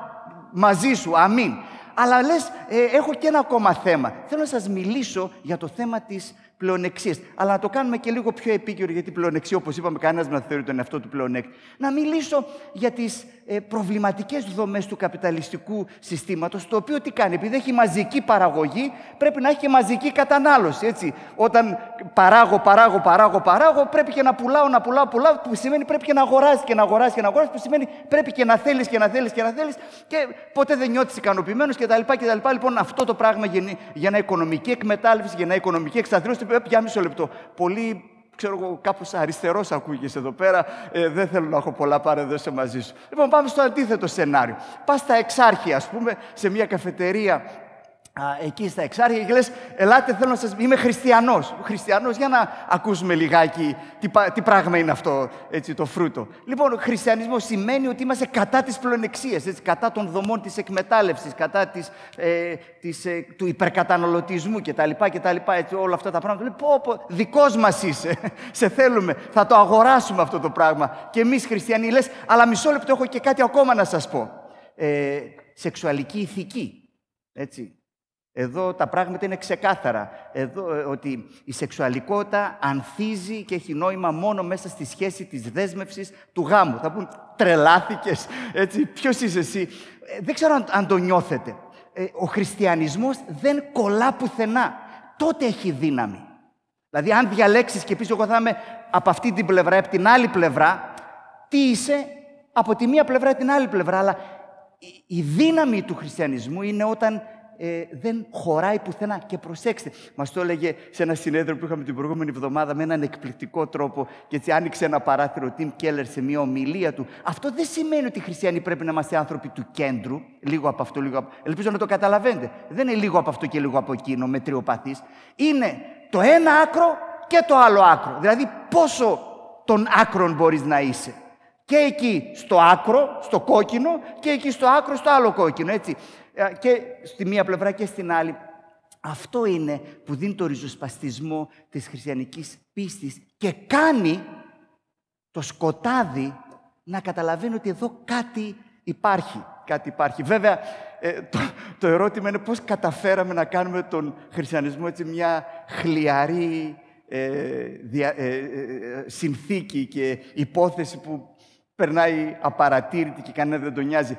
μαζί σου, αμήν. Αλλά λες, ε, έχω και ένα ακόμα θέμα. Θέλω να σας μιλήσω για το θέμα της πλεονεξίας. Αλλά να το κάνουμε και λίγο πιο επίκαιρο, γιατί πλεονεξία, όπως είπαμε, κανένας δεν θεωρεί τον εαυτό του πλεονέκτη. Να μιλήσω για τις ε, προβληματικές δομές του καπιταλιστικού συστήματος, το οποίο τι κάνει, επειδή έχει μαζική παραγωγή, πρέπει να έχει και μαζική κατανάλωση, έτσι. Όταν παράγω, παράγω, παράγω, παράγω, πρέπει και να πουλάω, να πουλάω, πουλάω, που σημαίνει πρέπει και να αγοράσει και να αγοράσει και να αγοράσει, που σημαίνει πρέπει και να θέλεις και να θέλεις και να θέλεις και ποτέ δεν νιώθεις ικανοποιημένος κτλ. κτλ. Λοιπόν, αυτό το πράγμα για, για ένα οικονομική εκμετάλλευση, για ένα οικονομική εξαθλίωση, πια μισό λεπτό. Πολύ ξέρω εγώ, κάπως αριστερός ακούγεσαι εδώ πέρα. Ε, δεν θέλω να έχω πολλά παρεδώσει μαζί σου. Λοιπόν, πάμε στο αντίθετο σενάριο. Πας στα εξάρχεια, ας πούμε, σε μια καφετερία εκεί στα εξάρχεια και λες, ελάτε θέλω να σας... Είμαι χριστιανός. Χριστιανός, για να ακούσουμε λιγάκι τι, τι πράγμα είναι αυτό, έτσι, το φρούτο. Λοιπόν, ο χριστιανισμός σημαίνει ότι είμαστε κατά της πλονεξίας, έτσι, κατά των δομών της εκμετάλλευσης, κατά της, ε, της, ε, του υπερκαταναλωτισμού κτλ. κτλ έτσι, όλα αυτά τα πράγματα. Λέει, πω, πω, δικός μας είσαι, σε θέλουμε, θα το αγοράσουμε αυτό το πράγμα. Και εμείς χριστιανοί λες, αλλά μισό λεπτό έχω και κάτι ακόμα να σας πω. Ε, σεξουαλική ηθική. Έτσι. Εδώ τα πράγματα είναι ξεκάθαρα. Εδώ, ε, ότι η σεξουαλικότητα ανθίζει και έχει νόημα μόνο μέσα στη σχέση της δέσμευσης του γάμου. Θα πούν τρελάθηκες, έτσι, ποιος είσαι εσύ; Ε, δεν ξέρω αν, το νιώθετε. Ε, ο χριστιανισμός δεν κολλά πουθενά. Τότε έχει δύναμη. Δηλαδή, αν διαλέξεις και πεις εγώ θα είμαι από αυτή την πλευρά, από την άλλη πλευρά, τι είσαι; Από τη μία πλευρά, την άλλη πλευρά. Αλλά η δύναμη του χριστιανισμού είναι όταν ε, δεν χωράει πουθενά. Και προσέξτε, μας το έλεγε σε ένα συνέδριο που είχαμε την προηγούμενη εβδομάδα με έναν εκπληκτικό τρόπο και έτσι άνοιξε ένα παράθυρο ο Τιμ Κέλλερ σε μια ομιλία του. Αυτό δεν σημαίνει ότι οι χριστιανοί πρέπει να είμαστε άνθρωποι του κέντρου, λίγο από αυτό, λίγο από. Ελπίζω να το καταλαβαίνετε. Δεν είναι λίγο από αυτό και λίγο από εκείνο, με τριοπαθή. Είναι το ένα άκρο και το άλλο άκρο. Δηλαδή, πόσο των άκρων μπορείς να είσαι. Και εκεί στο άκρο, στο κόκκινο, και εκεί στο άκρο, στο άλλο κόκκινο. Έτσι. Ε, και στη μία πλευρά και στην άλλη. Αυτό είναι που δίνει το ριζοσπαστισμό της χριστιανικής πίστης και κάνει το σκοτάδι να καταλαβαίνει ότι εδώ κάτι υπάρχει. Κάτι υπάρχει. Βέβαια, ε, το, το ερώτημα είναι πώς καταφέραμε να κάνουμε τον χριστιανισμό έτσι μια χλιαρή ε, συνθήκη και υπόθεση που περνάει απαρατήρητη και κανένα δεν τον νοιάζει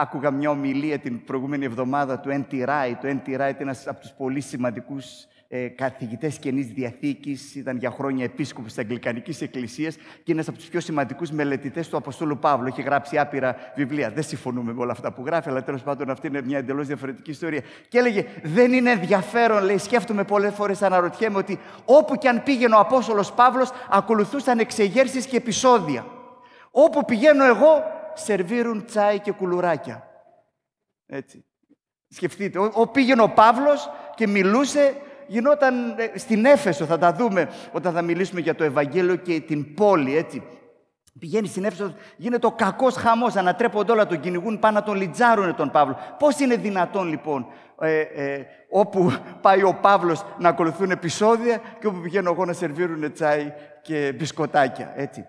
άκουγα μια ομιλία την προηγούμενη εβδομάδα του N.T. Wright. Το N.T. Wright είναι ένας από τους πολύ σημαντικούς ε, καθηγητές Καινής Διαθήκης, ήταν για χρόνια επίσκοπος της Αγγλικανικής Εκκλησίας και είναι ένας από τους πιο σημαντικούς μελετητές του Αποστόλου Παύλου. Έχει γράψει άπειρα βιβλία. Δεν συμφωνούμε με όλα αυτά που γράφει, αλλά τέλος πάντων αυτή είναι μια εντελώς διαφορετική ιστορία. Και έλεγε, δεν είναι ενδιαφέρον, λέει, σκέφτομαι πολλές φορές, αναρωτιέμαι ότι όπου και αν πήγαινε ο Απόστολος Παύλος, ακολουθούσαν εξεγέρσεις και επεισόδια. Όπου πηγαίνω εγώ, σερβίρουν τσάι και κουλουράκια. Έτσι. Σκεφτείτε, ο, ο πήγαινε ο Παύλος και μιλούσε γινόταν ε, στην Έφεσο, θα τα δούμε όταν θα μιλήσουμε για το Ευαγγέλιο και την πόλη, έτσι. Πηγαίνει στην Έφεσο, γίνεται ο κακός χαμός, ανατρέπονται όλα, τον κυνηγούν, πάνε να τον λιτζάρουν τον Παύλο. Πώς είναι δυνατόν λοιπόν, ε, ε, όπου πάει ο Παύλος να ακολουθούν επεισόδια και όπου πηγαίνω εγώ να σερβίρουν τσάι και μπισκοτάκια. Έτσι.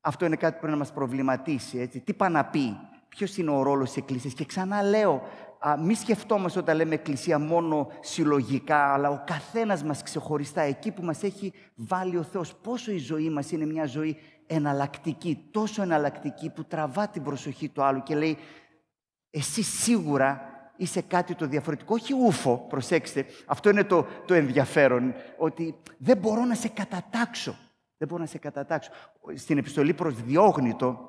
Αυτό είναι κάτι που πρέπει να μας προβληματίσει. Έτσι. Τι πάει να πει, ποιος είναι ο ρόλος της Εκκλησίας; Και ξανά λέω, α, μη σκεφτόμαστε όταν λέμε Εκκλησία μόνο συλλογικά, αλλά ο καθένας μας ξεχωριστά, εκεί που μας έχει βάλει ο Θεός. Πόσο η ζωή μας είναι μια ζωή εναλλακτική, τόσο εναλλακτική που τραβά την προσοχή του άλλου και λέει εσύ σίγουρα είσαι κάτι το διαφορετικό, όχι ούφο, προσέξτε, αυτό είναι το, το ενδιαφέρον, ότι δεν μπορώ να σε κατατάξω. Δεν μπορώ να σε κατατάξω. Στην επιστολή προς Διόγνητο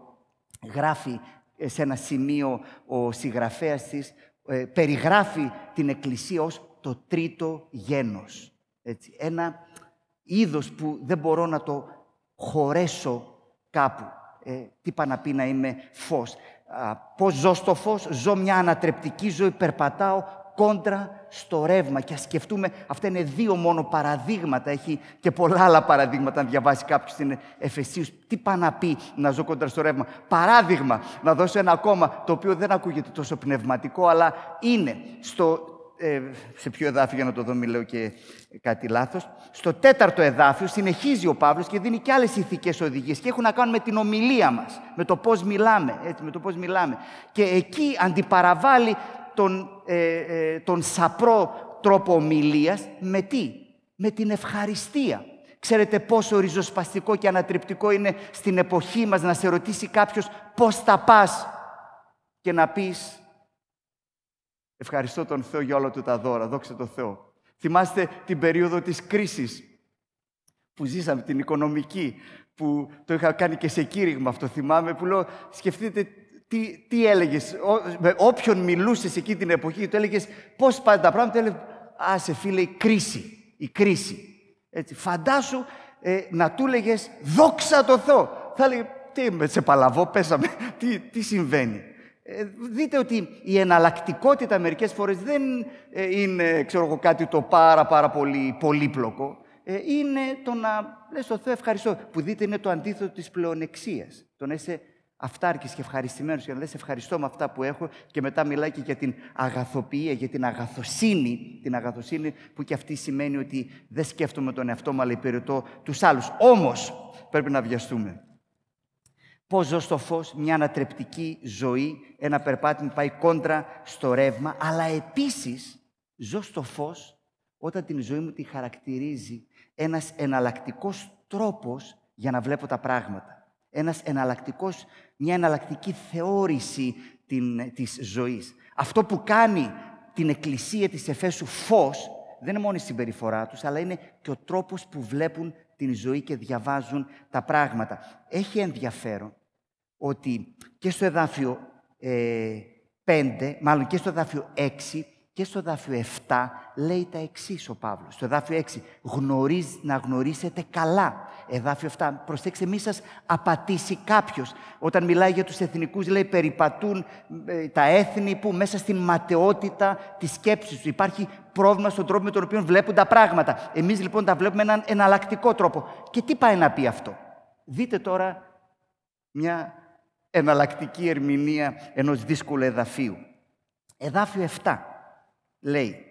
γράφει σε ένα σημείο ο συγγραφέας της, ε, περιγράφει την Εκκλησία ως το τρίτο γένος. Έτσι, ένα είδος που δεν μπορώ να το χωρέσω κάπου. Ε, τι πάει να πει να είμαι φως. Α, πώς ζω στο φως, ζω μια ανατρεπτική ζωή, περπατάω κόντρα στο ρεύμα. Και ας σκεφτούμε, αυτά είναι δύο μόνο παραδείγματα, έχει και πολλά άλλα παραδείγματα να διαβάσει κάποιος στην Εφεσίους. Τι πάει να πει να ζω κόντρα στο ρεύμα; Παράδειγμα, να δώσω ένα ακόμα, το οποίο δεν ακούγεται τόσο πνευματικό, αλλά είναι στο ε, σε ποιο εδάφιο για να το δω, μην λέω και κάτι λάθος. Στο τέταρτο εδάφιο συνεχίζει ο Παύλος και δίνει και άλλες ηθικές οδηγίες και έχουν να κάνουν με την ομιλία μας, με το πώς μιλάμε, έτσι, με το πώς μιλάμε. Και εκεί αντιπαραβάλλει τον, ε, ε, τον σαπρό τρόπο ομιλίας με τι, με την ευχαριστία. Ξέρετε πόσο ριζοσπαστικό και ανατριπτικό είναι στην εποχή μας να σε ρωτήσει κάποιος πώς θα πας και να πεις Ευχαριστώ τον Θεό για όλα του τα δώρα. Δόξα τω Θεώ. Θυμάστε την περίοδο της κρίσης που ζήσαμε, την οικονομική, που το είχα κάνει και σε κήρυγμα αυτό, θυμάμαι, που λέω, σκεφτείτε τι, τι έλεγες, με όποιον μιλούσες εκεί την εποχή, του έλεγες πώς πάνε τα πράγματα, έλεγες, άσε φίλε, η κρίση, η κρίση. Έτσι, φαντάσου ε, να του έλεγες δόξα τω Θεώ. Θα έλεγε, τι με σε παλαβό, πέσαμε, τι, τι συμβαίνει. Ε, δείτε ότι η εναλλακτικότητα μερικές φορές δεν ε, είναι ξέρω εγώ, κάτι το πάρα πάρα πολύ πολύπλοκο. Ε, είναι το να λες στο Θεό ευχαριστώ. Που δείτε είναι το αντίθετο της πλεονεξίας. Το να είσαι αυτάρκης και ευχαριστημένος και να λες ευχαριστώ με αυτά που έχω και μετά μιλάει και για την αγαθοποιία, για την αγαθοσύνη, την αγαθοσύνη που και αυτή σημαίνει ότι δεν σκέφτομαι τον εαυτό μου αλλά υπηρετώ τους άλλους. Όμως πρέπει να βιαστούμε. Πώς ζω στο φως, μια ανατρεπτική ζωή, ένα περπάτημα πάει κόντρα στο ρεύμα, αλλά επίσης ζω στο φως όταν την ζωή μου τη χαρακτηρίζει ένας εναλλακτικός τρόπος για να βλέπω τα πράγματα. Ένας εναλλακτικός, μια εναλλακτική θεώρηση την, της ζωής. Αυτό που κάνει την εκκλησία της Εφέσου φως, δεν είναι μόνο η συμπεριφορά τους, αλλά είναι και ο τρόπος που βλέπουν την ζωή και διαβάζουν τα πράγματα. Έχει ενδιαφέρον ότι και στο εδάφιο ε, 5, μάλλον και στο εδάφιο 6 και στο εδάφιο 7 λέει τα εξής ο Παύλος. Στο εδάφιο 6, γνωρίζ, να γνωρίσετε καλά. Εδάφιο 7, προσέξτε, μη σας απατήσει κάποιος. Όταν μιλάει για τους εθνικούς, λέει, περιπατούν ε, τα έθνη που μέσα στην ματαιότητα της σκέψης τους. Υπάρχει πρόβλημα στον τρόπο με τον οποίο βλέπουν τα πράγματα. Εμείς λοιπόν τα βλέπουμε έναν εναλλακτικό τρόπο. Και τι πάει να πει αυτό; Δείτε τώρα μια εναλλακτική ερμηνεία ενός δύσκολου εδαφίου. Εδάφιο 7 λέει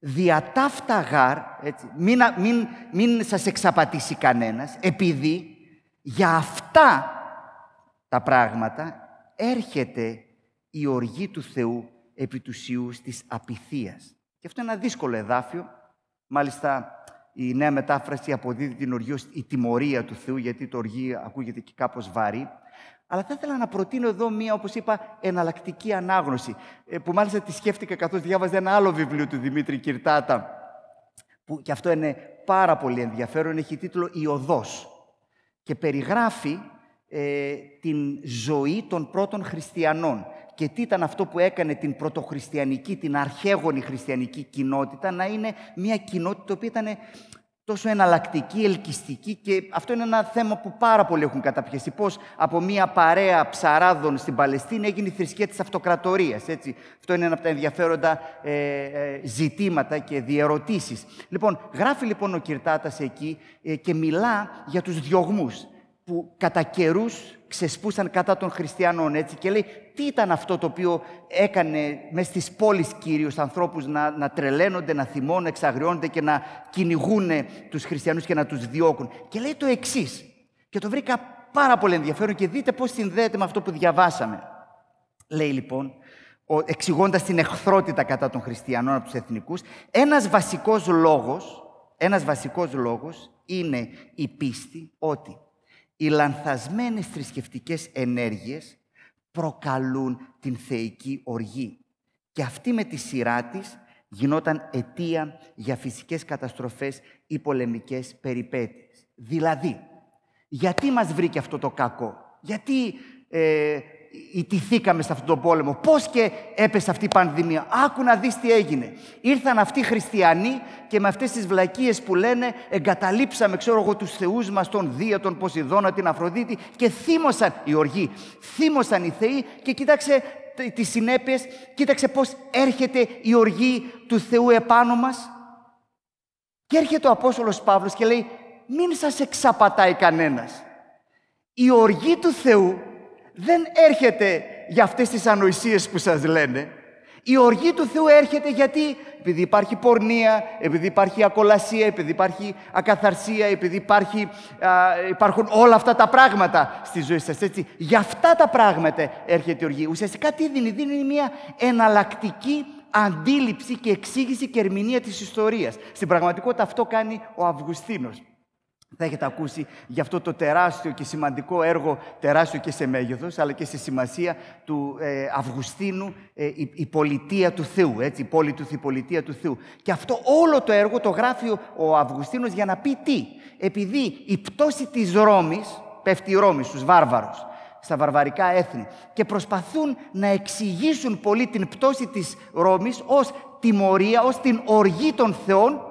«Διατάφτα γάρ, έτσι, μην, μην, μην σας εξαπατήσει κανένας, επειδή για αυτά τα πράγματα έρχεται η οργή του Θεού επί τους Ιούς της απειθίας». Και αυτό είναι ένα δύσκολο εδάφιο. Μάλιστα, η νέα μετάφραση αποδίδει την οργή ως η τιμωρία του Θεού, γιατί το οργή ακούγεται και κάπως βαρύ. Αλλά θα ήθελα να προτείνω εδώ μία, όπως είπα, εναλλακτική ανάγνωση, ε, που μάλιστα τη σκέφτηκα καθώς διάβαζα ένα άλλο βιβλίο του Δημήτρη Κυρτάτα, που και αυτό είναι πάρα πολύ ενδιαφέρον, έχει τίτλο «Η Οδός» και περιγράφει ε, την ζωή των πρώτων χριστιανών. Και τι ήταν αυτό που έκανε την πρωτοχριστιανική, την αρχαίγονη χριστιανική κοινότητα να είναι μια κοινότητα που ήταν τόσο εναλλακτική, ελκυστική και αυτό είναι ένα θέμα που πάρα πολλοί έχουν καταπιέσει. Πώς από μια παρέα ψαράδων στην Παλαιστίνη έγινε η θρησκεία της αυτοκρατορίας. Έτσι. Αυτό είναι ένα από τα ενδιαφέροντα ε, ε, ζητήματα και διερωτήσεις. Λοιπόν, γράφει λοιπόν ο Κυρτάτας εκεί ε, και μιλά για τους διωγμούς που κατά καιρούς ξεσπούσαν κατά των χριστιανών, έτσι, και λέει τι ήταν αυτό το οποίο έκανε μέσα στις πόλεις Κύριους ανθρώπους να, να τρελαίνονται, να θυμώνουν, να εξαγριώνονται και να κυνηγούν τους χριστιανούς και να τους διώκουν. Και λέει το εξής. και το βρήκα πάρα πολύ ενδιαφέρον και δείτε πώς συνδέεται με αυτό που διαβάσαμε. Λέει λοιπόν, εξηγώντας την εχθρότητα κατά των χριστιανών από τους εθνικούς, ένας βασικός λόγος, ένας βασικός λόγος είναι η πίστη ότι οι λανθασμένες θρησκευτικές ενέργειες προκαλούν την θεϊκή οργή. Και αυτή με τη σειρά της γινόταν αιτία για φυσικές καταστροφές ή πολεμικές περιπέτειες. Δηλαδή, γιατί μας βρήκε αυτό το κακό, γιατί ε, ιτηθήκαμε σε αυτόν τον πόλεμο. Πώς και έπεσε αυτή η πανδημία. Άκου να δεις τι έγινε. Ήρθαν αυτοί οι χριστιανοί και με αυτές τις βλακίες που λένε εγκαταλείψαμε, ξέρω εγώ, τους θεούς μας, τον Δία, τον Ποσειδώνα, την Αφροδίτη και θύμωσαν οι οργοί. Θύμωσαν οι θεοί και κοίταξε τις συνέπειες, κοίταξε πώς έρχεται η οργή του Θεού επάνω μας. Και έρχεται ο Απόστολος Παύλος και λέει μην σας εξαπατάει κανένας. Η οργή του Θεού δεν έρχεται για αυτές τις ανοησίες που σας λένε. Η οργή του Θεού έρχεται γιατί; Επειδή υπάρχει πορνεία, επειδή υπάρχει ακολασία, επειδή υπάρχει ακαθαρσία, επειδή υπάρχει, υπάρχουν όλα αυτά τα πράγματα στη ζωή σας. Έτσι. Για αυτά τα πράγματα έρχεται η οργή. Ουσιαστικά τι δίνει, δίνει μια εναλλακτική αντίληψη και εξήγηση και ερμηνεία της ιστορίας. Στην πραγματικότητα αυτό κάνει ο Αυγουστίνος. Θα έχετε ακούσει για αυτό το τεράστιο και σημαντικό έργο, τεράστιο και σε μέγεθος, αλλά και σε σημασία του ε, Αυγουστίνου, ε, η, πολιτεία του Θεού, έτσι, η πόλη του, η πολιτεία του Θεού. Και αυτό όλο το έργο το γράφει ο, ο Αυγουστίνος για να πει τι. Επειδή η πτώση της Ρώμης, πέφτει η Ρώμη στους βάρβαρους, στα βαρβαρικά έθνη και προσπαθούν να εξηγήσουν πολύ την πτώση της Ρώμης ως τιμωρία, ως την οργή των θεών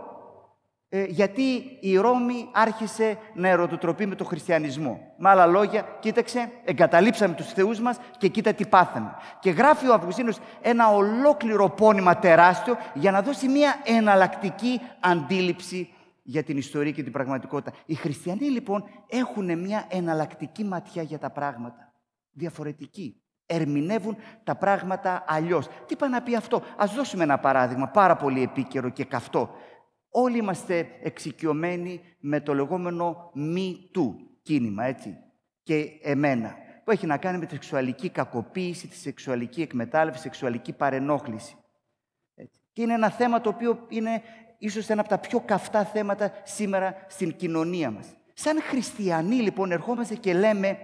ε, γιατί η Ρώμη άρχισε να ερωτοτροπεί με τον χριστιανισμό. Με άλλα λόγια, κοίταξε, εγκαταλείψαμε τους θεούς μας και κοίτα τι πάθαμε. Και γράφει ο Αυγουστίνος ένα ολόκληρο πόνημα τεράστιο για να δώσει μια εναλλακτική αντίληψη για την ιστορία και την πραγματικότητα. Οι χριστιανοί λοιπόν έχουν μια εναλλακτική ματιά για τα πράγματα. Διαφορετική. Ερμηνεύουν τα πράγματα αλλιώς. Τι πάει να πει αυτό; Ας δώσουμε ένα παράδειγμα πάρα πολύ επίκαιρο και καυτό. Όλοι είμαστε εξοικειωμένοι με το λεγόμενο μη του κίνημα, έτσι, και εμένα, που έχει να κάνει με τη σεξουαλική κακοποίηση, τη σεξουαλική εκμετάλλευση, τη σεξουαλική παρενόχληση. Έτσι. Και είναι ένα θέμα το οποίο είναι ίσως ένα από τα πιο καυτά θέματα σήμερα στην κοινωνία μας. Σαν χριστιανοί λοιπόν ερχόμαστε και λέμε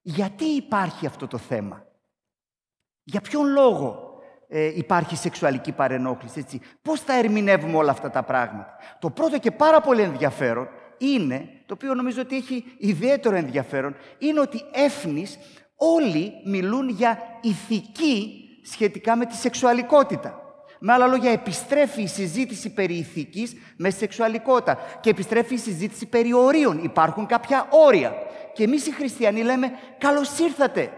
γιατί υπάρχει αυτό το θέμα; Για ποιον λόγο ε, υπάρχει σεξουαλική παρενόχληση. Έτσι. Πώς θα ερμηνεύουμε όλα αυτά τα πράγματα; Το πρώτο και πάρα πολύ ενδιαφέρον είναι, το οποίο νομίζω ότι έχει ιδιαίτερο ενδιαφέρον, είναι ότι έφνης όλοι μιλούν για ηθική σχετικά με τη σεξουαλικότητα. Με άλλα λόγια, επιστρέφει η συζήτηση περί ηθικής με σεξουαλικότητα και επιστρέφει η συζήτηση περί ορίων. Υπάρχουν κάποια όρια. Και εμείς οι χριστιανοί λέμε, καλώς ήρθατε.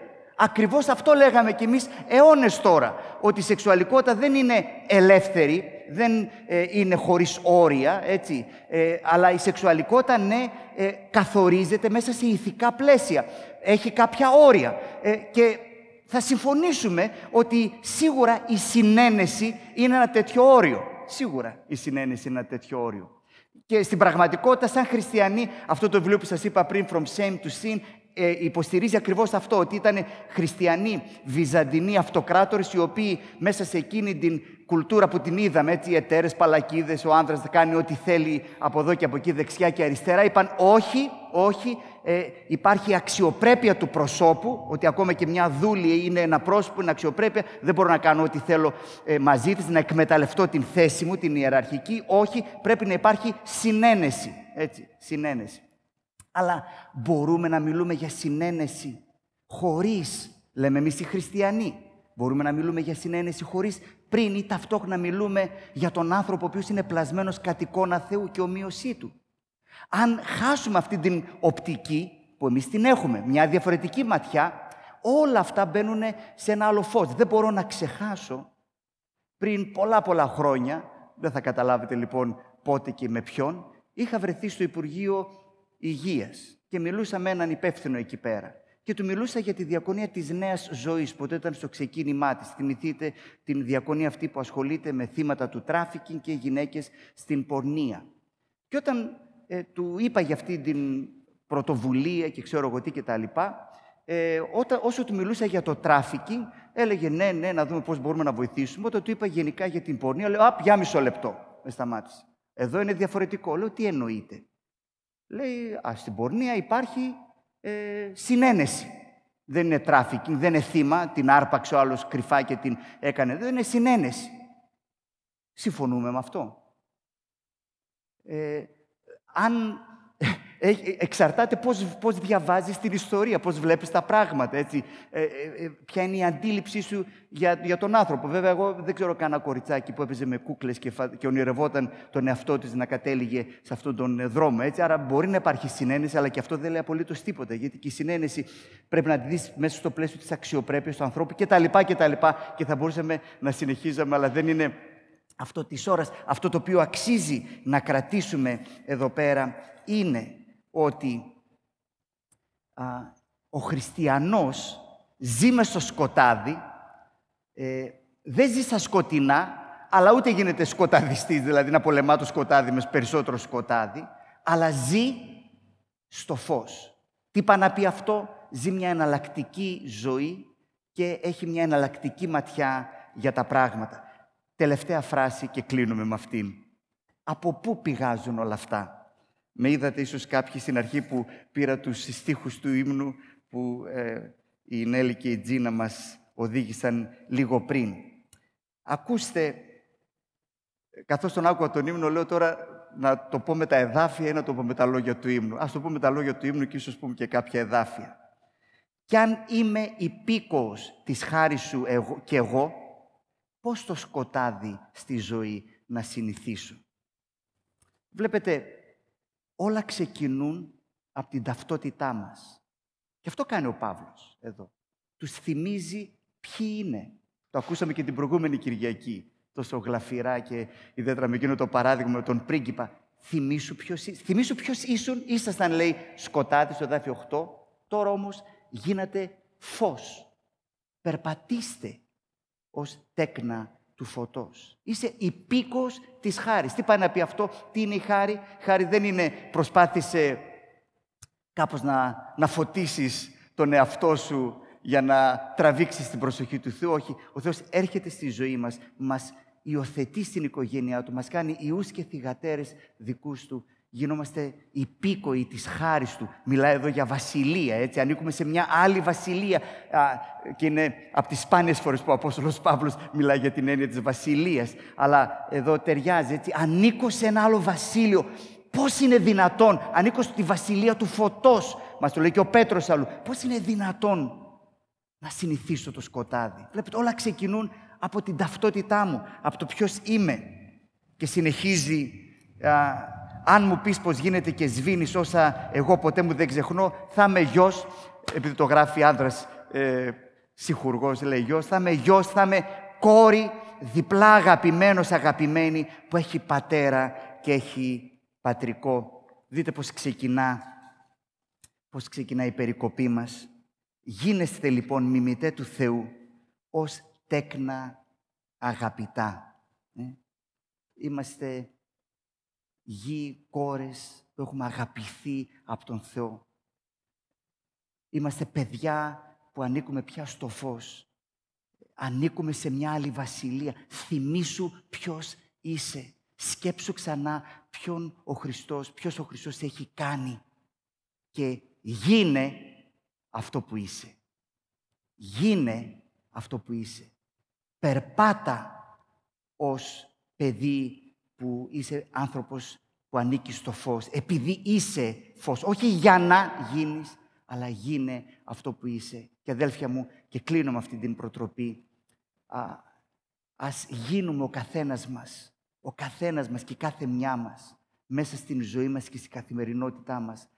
Ακριβώς αυτό λέγαμε κι εμείς αιώνες τώρα, ότι η σεξουαλικότητα δεν είναι ελεύθερη, δεν ε, είναι χωρίς όρια, έτσι, ε, αλλά η σεξουαλικότητα, ναι, ε, καθορίζεται μέσα σε ηθικά πλαίσια. Έχει κάποια όρια και θα συμφωνήσουμε ότι σίγουρα η συνένεση είναι ένα τέτοιο όριο. Σίγουρα η συνένεση είναι ένα τέτοιο όριο. Και στην πραγματικότητα, σαν χριστιανοί, αυτό το βιβλίο που σας είπα πριν, From Shame to Sin, ε, υποστηρίζει ακριβώς αυτό, ότι ήταν χριστιανοί, βυζαντινοί αυτοκράτορες, οι οποίοι μέσα σε εκείνη την κουλτούρα που την είδαμε, έτσι, οι εταίρες, παλακίδες, ο άνδρας θα κάνει ό,τι θέλει από εδώ και από εκεί, δεξιά και αριστερά, είπαν όχι, όχι, ε, υπάρχει αξιοπρέπεια του προσώπου, ότι ακόμα και μια δούλη είναι ένα πρόσωπο, είναι αξιοπρέπεια, δεν μπορώ να κάνω ό,τι θέλω ε, μαζί της, να εκμεταλλευτώ την θέση μου, την ιεραρχική, όχι, πρέπει να υπάρχει συνένεση, έτσι, συνένεση. Αλλά μπορούμε να μιλούμε για συνένεση χωρίς, λέμε εμείς οι χριστιανοί, μπορούμε να μιλούμε για συνένεση χωρίς πριν ή ταυτόχρονα μιλούμε για τον άνθρωπο ο οποίος είναι πλασμένος κατ' εικόνα Θεού και ομοίωσή του. Αν χάσουμε αυτή την οπτική, που εμείς την έχουμε, μια διαφορετική ματιά, όλα αυτά μπαίνουν σε ένα άλλο φως. Δεν μπορώ να ξεχάσω πριν πολλά πολλά χρόνια, δεν θα καταλάβετε λοιπόν πότε και με ποιον, είχα βρεθεί στο Υπουργείο Υγείας και μιλούσα με έναν υπεύθυνο εκεί πέρα. Και του μιλούσα για τη διακονία της νέας ζωής, που ήταν στο ξεκίνημά της. Θυμηθείτε την διακονία αυτή που ασχολείται με θύματα του τράφικινγκ και γυναίκες στην πορνεία. Και όταν ε, του είπα για αυτή την πρωτοβουλία και ξέρω εγώ τι και τα λοιπά, ε, όταν, όσο του μιλούσα για το τράφικινγκ, έλεγε ναι, ναι, να δούμε πώς μπορούμε να βοηθήσουμε. Όταν του είπα γενικά για την πορνεία, λέω, α, για μισό λεπτό. Με σταμάτησε. Εδώ είναι διαφορετικό. Λέω, τι εννοείτε. Λέει, α, στην πορνεία υπάρχει ε, συναίνεση. Δεν είναι τράφικινγκ, δεν είναι θύμα, την άρπαξε ο άλλος κρυφά και την έκανε. Δεν είναι συναίνεση. Συμφωνούμε με αυτό. Ε, αν ε, εξαρτάται πώς, πώς διαβάζεις την ιστορία, πώς βλέπεις τα πράγματα, έτσι. Ε, ε, ε, ποια είναι η αντίληψή σου για, για τον άνθρωπο. Βέβαια, εγώ δεν ξέρω κανένα κοριτσάκι που έπαιζε με κούκλες και, φα... και ονειρευόταν τον εαυτό της να κατέληγε σε αυτόν τον δρόμο, έτσι. Άρα μπορεί να υπάρχει συνένεση, αλλά και αυτό δεν λέει απολύτως τίποτα, γιατί και η συνένεση πρέπει να τη δεις μέσα στο πλαίσιο της αξιοπρέπειας του ανθρώπου κτλ. Και, και θα μπορούσαμε να συνεχίζαμε, αλλά δεν είναι αυτό της ώρας. Αυτό το οποίο αξίζει να κρατήσουμε εδώ πέρα είναι ότι α, ο χριστιανός ζει μες στο σκοτάδι, ε, δεν ζει στα σκοτεινά, αλλά ούτε γίνεται σκοταδιστής, δηλαδή να πολεμά το σκοτάδι μες περισσότερο σκοτάδι, αλλά ζει στο φως. Τι πάει να πει αυτό, ζει μια εναλλακτική ζωή και έχει μια εναλλακτική ματιά για τα πράγματα. Τελευταία φράση και κλείνουμε με αυτήν. Από πού πηγάζουν όλα αυτά; Με είδατε ίσως κάποιοι στην αρχή που πήρα τους στίχους του ύμνου που ε, η Νέλη και η Τζίνα μας οδήγησαν λίγο πριν. Ακούστε, καθώς τον άκουγα τον ύμνο, λέω τώρα να το πω με τα εδάφια ή να το πω με τα λόγια του ύμνου. Ας το πω με τα λόγια του ύμνου και ίσως πούμε και κάποια εδάφια. Κι αν είμαι υπήκοος της χάρης σου εγώ, και εγώ, πώς το σκοτάδι στη ζωή να συνηθίσω; Βλέπετε, όλα ξεκινούν από την ταυτότητά μας. Και αυτό κάνει ο Παύλος εδώ. Τους θυμίζει ποιοι είναι. Το ακούσαμε και την προηγούμενη Κυριακή. Τόσο γλαφυρά και ιδιαίτερα με εκείνο το παράδειγμα με τον πρίγκιπα. Θυμήσου ποιος, θυμήσου ποιος ήσουν. Ήσασταν, λέει, σκοτάδι στο δάφιο 8. Τώρα όμως γίνατε φως. Περπατήστε ως τέκνα του φωτός. Είσαι υπήκος της χάρης. Τι πάει να πει αυτό, τι είναι η χάρη; Χάρη δεν είναι προσπάθησε κάπως να, να φωτίσεις τον εαυτό σου για να τραβήξεις την προσοχή του Θεού. Όχι, ο Θεός έρχεται στη ζωή μας, μας υιοθετεί στην οικογένειά Του, μας κάνει ιούς και θυγατέρες δικούς Του γινόμαστε υπήκοοι της χάρης Του. Μιλάει εδώ για βασιλεία, έτσι. Ανήκουμε σε μια άλλη βασιλεία. και είναι από τις σπάνιες φορές που ο Απόστολος Παύλος μιλάει για την έννοια της βασιλείας. Αλλά εδώ ταιριάζει, έτσι. Ανήκω σε ένα άλλο βασίλειο. Πώς είναι δυνατόν; Ανήκω στη βασιλεία του φωτός. Μας το λέει και ο Πέτρος αλλού. Πώς είναι δυνατόν να συνηθίσω το σκοτάδι; Βλέπετε, όλα ξεκινούν από την ταυτότητά μου, από το ποιος είμαι. Και συνεχίζει αν μου πεις πως γίνεται και σβήνεις όσα εγώ ποτέ μου δεν ξεχνώ, θα είμαι γιος, επειδή το γράφει άνδρας ε, συγχουργός, λέει γιος, θα είμαι γιος, θα είμαι κόρη, διπλά αγαπημένος, αγαπημένη, που έχει πατέρα και έχει πατρικό. Δείτε πώς ξεκινά, πώς ξεκινά η περικοπή μας. Γίνεστε λοιπόν μιμητέ του Θεού ως τέκνα αγαπητά. Ε; Είμαστε γη, κόρες που έχουμε αγαπηθεί από τον Θεό. Είμαστε παιδιά που ανήκουμε πια στο φως. Ανήκουμε σε μια άλλη βασιλεία. Θυμήσου ποιος είσαι. Σκέψου ξανά ποιον ο Χριστός, ποιος ο Χριστός έχει κάνει. Και γίνε αυτό που είσαι. Γίνε αυτό που είσαι. Περπάτα ως παιδί που είσαι άνθρωπος που ανήκεις στο φως, επειδή είσαι φως. Όχι για να γίνεις, αλλά γίνε αυτό που είσαι. Και αδέλφια μου, και κλείνω με αυτή την προτροπή, α, Ας γίνουμε ο καθένας μας, ο καθένας μας και κάθε μια μας, μέσα στην ζωή μας και στην καθημερινότητά μας,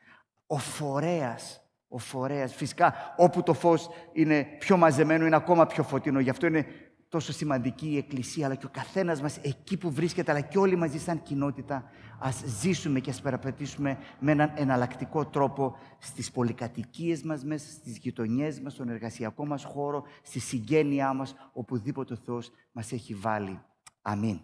ο φορέας, ο φορέας. Φυσικά, όπου το φως είναι πιο μαζεμένο, είναι ακόμα πιο φωτεινό. Γι' αυτό είναι τόσο σημαντική η Εκκλησία, αλλά και ο καθένας μας εκεί που βρίσκεται, αλλά και όλοι μαζί σαν κοινότητα, ας ζήσουμε και ας περαπατήσουμε με έναν εναλλακτικό τρόπο στις πολυκατοικίες μας μέσα, στις γειτονιές μας, στον εργασιακό μας χώρο, στη συγγένειά μας, οπουδήποτε ο Θεός μας έχει βάλει. Αμήν.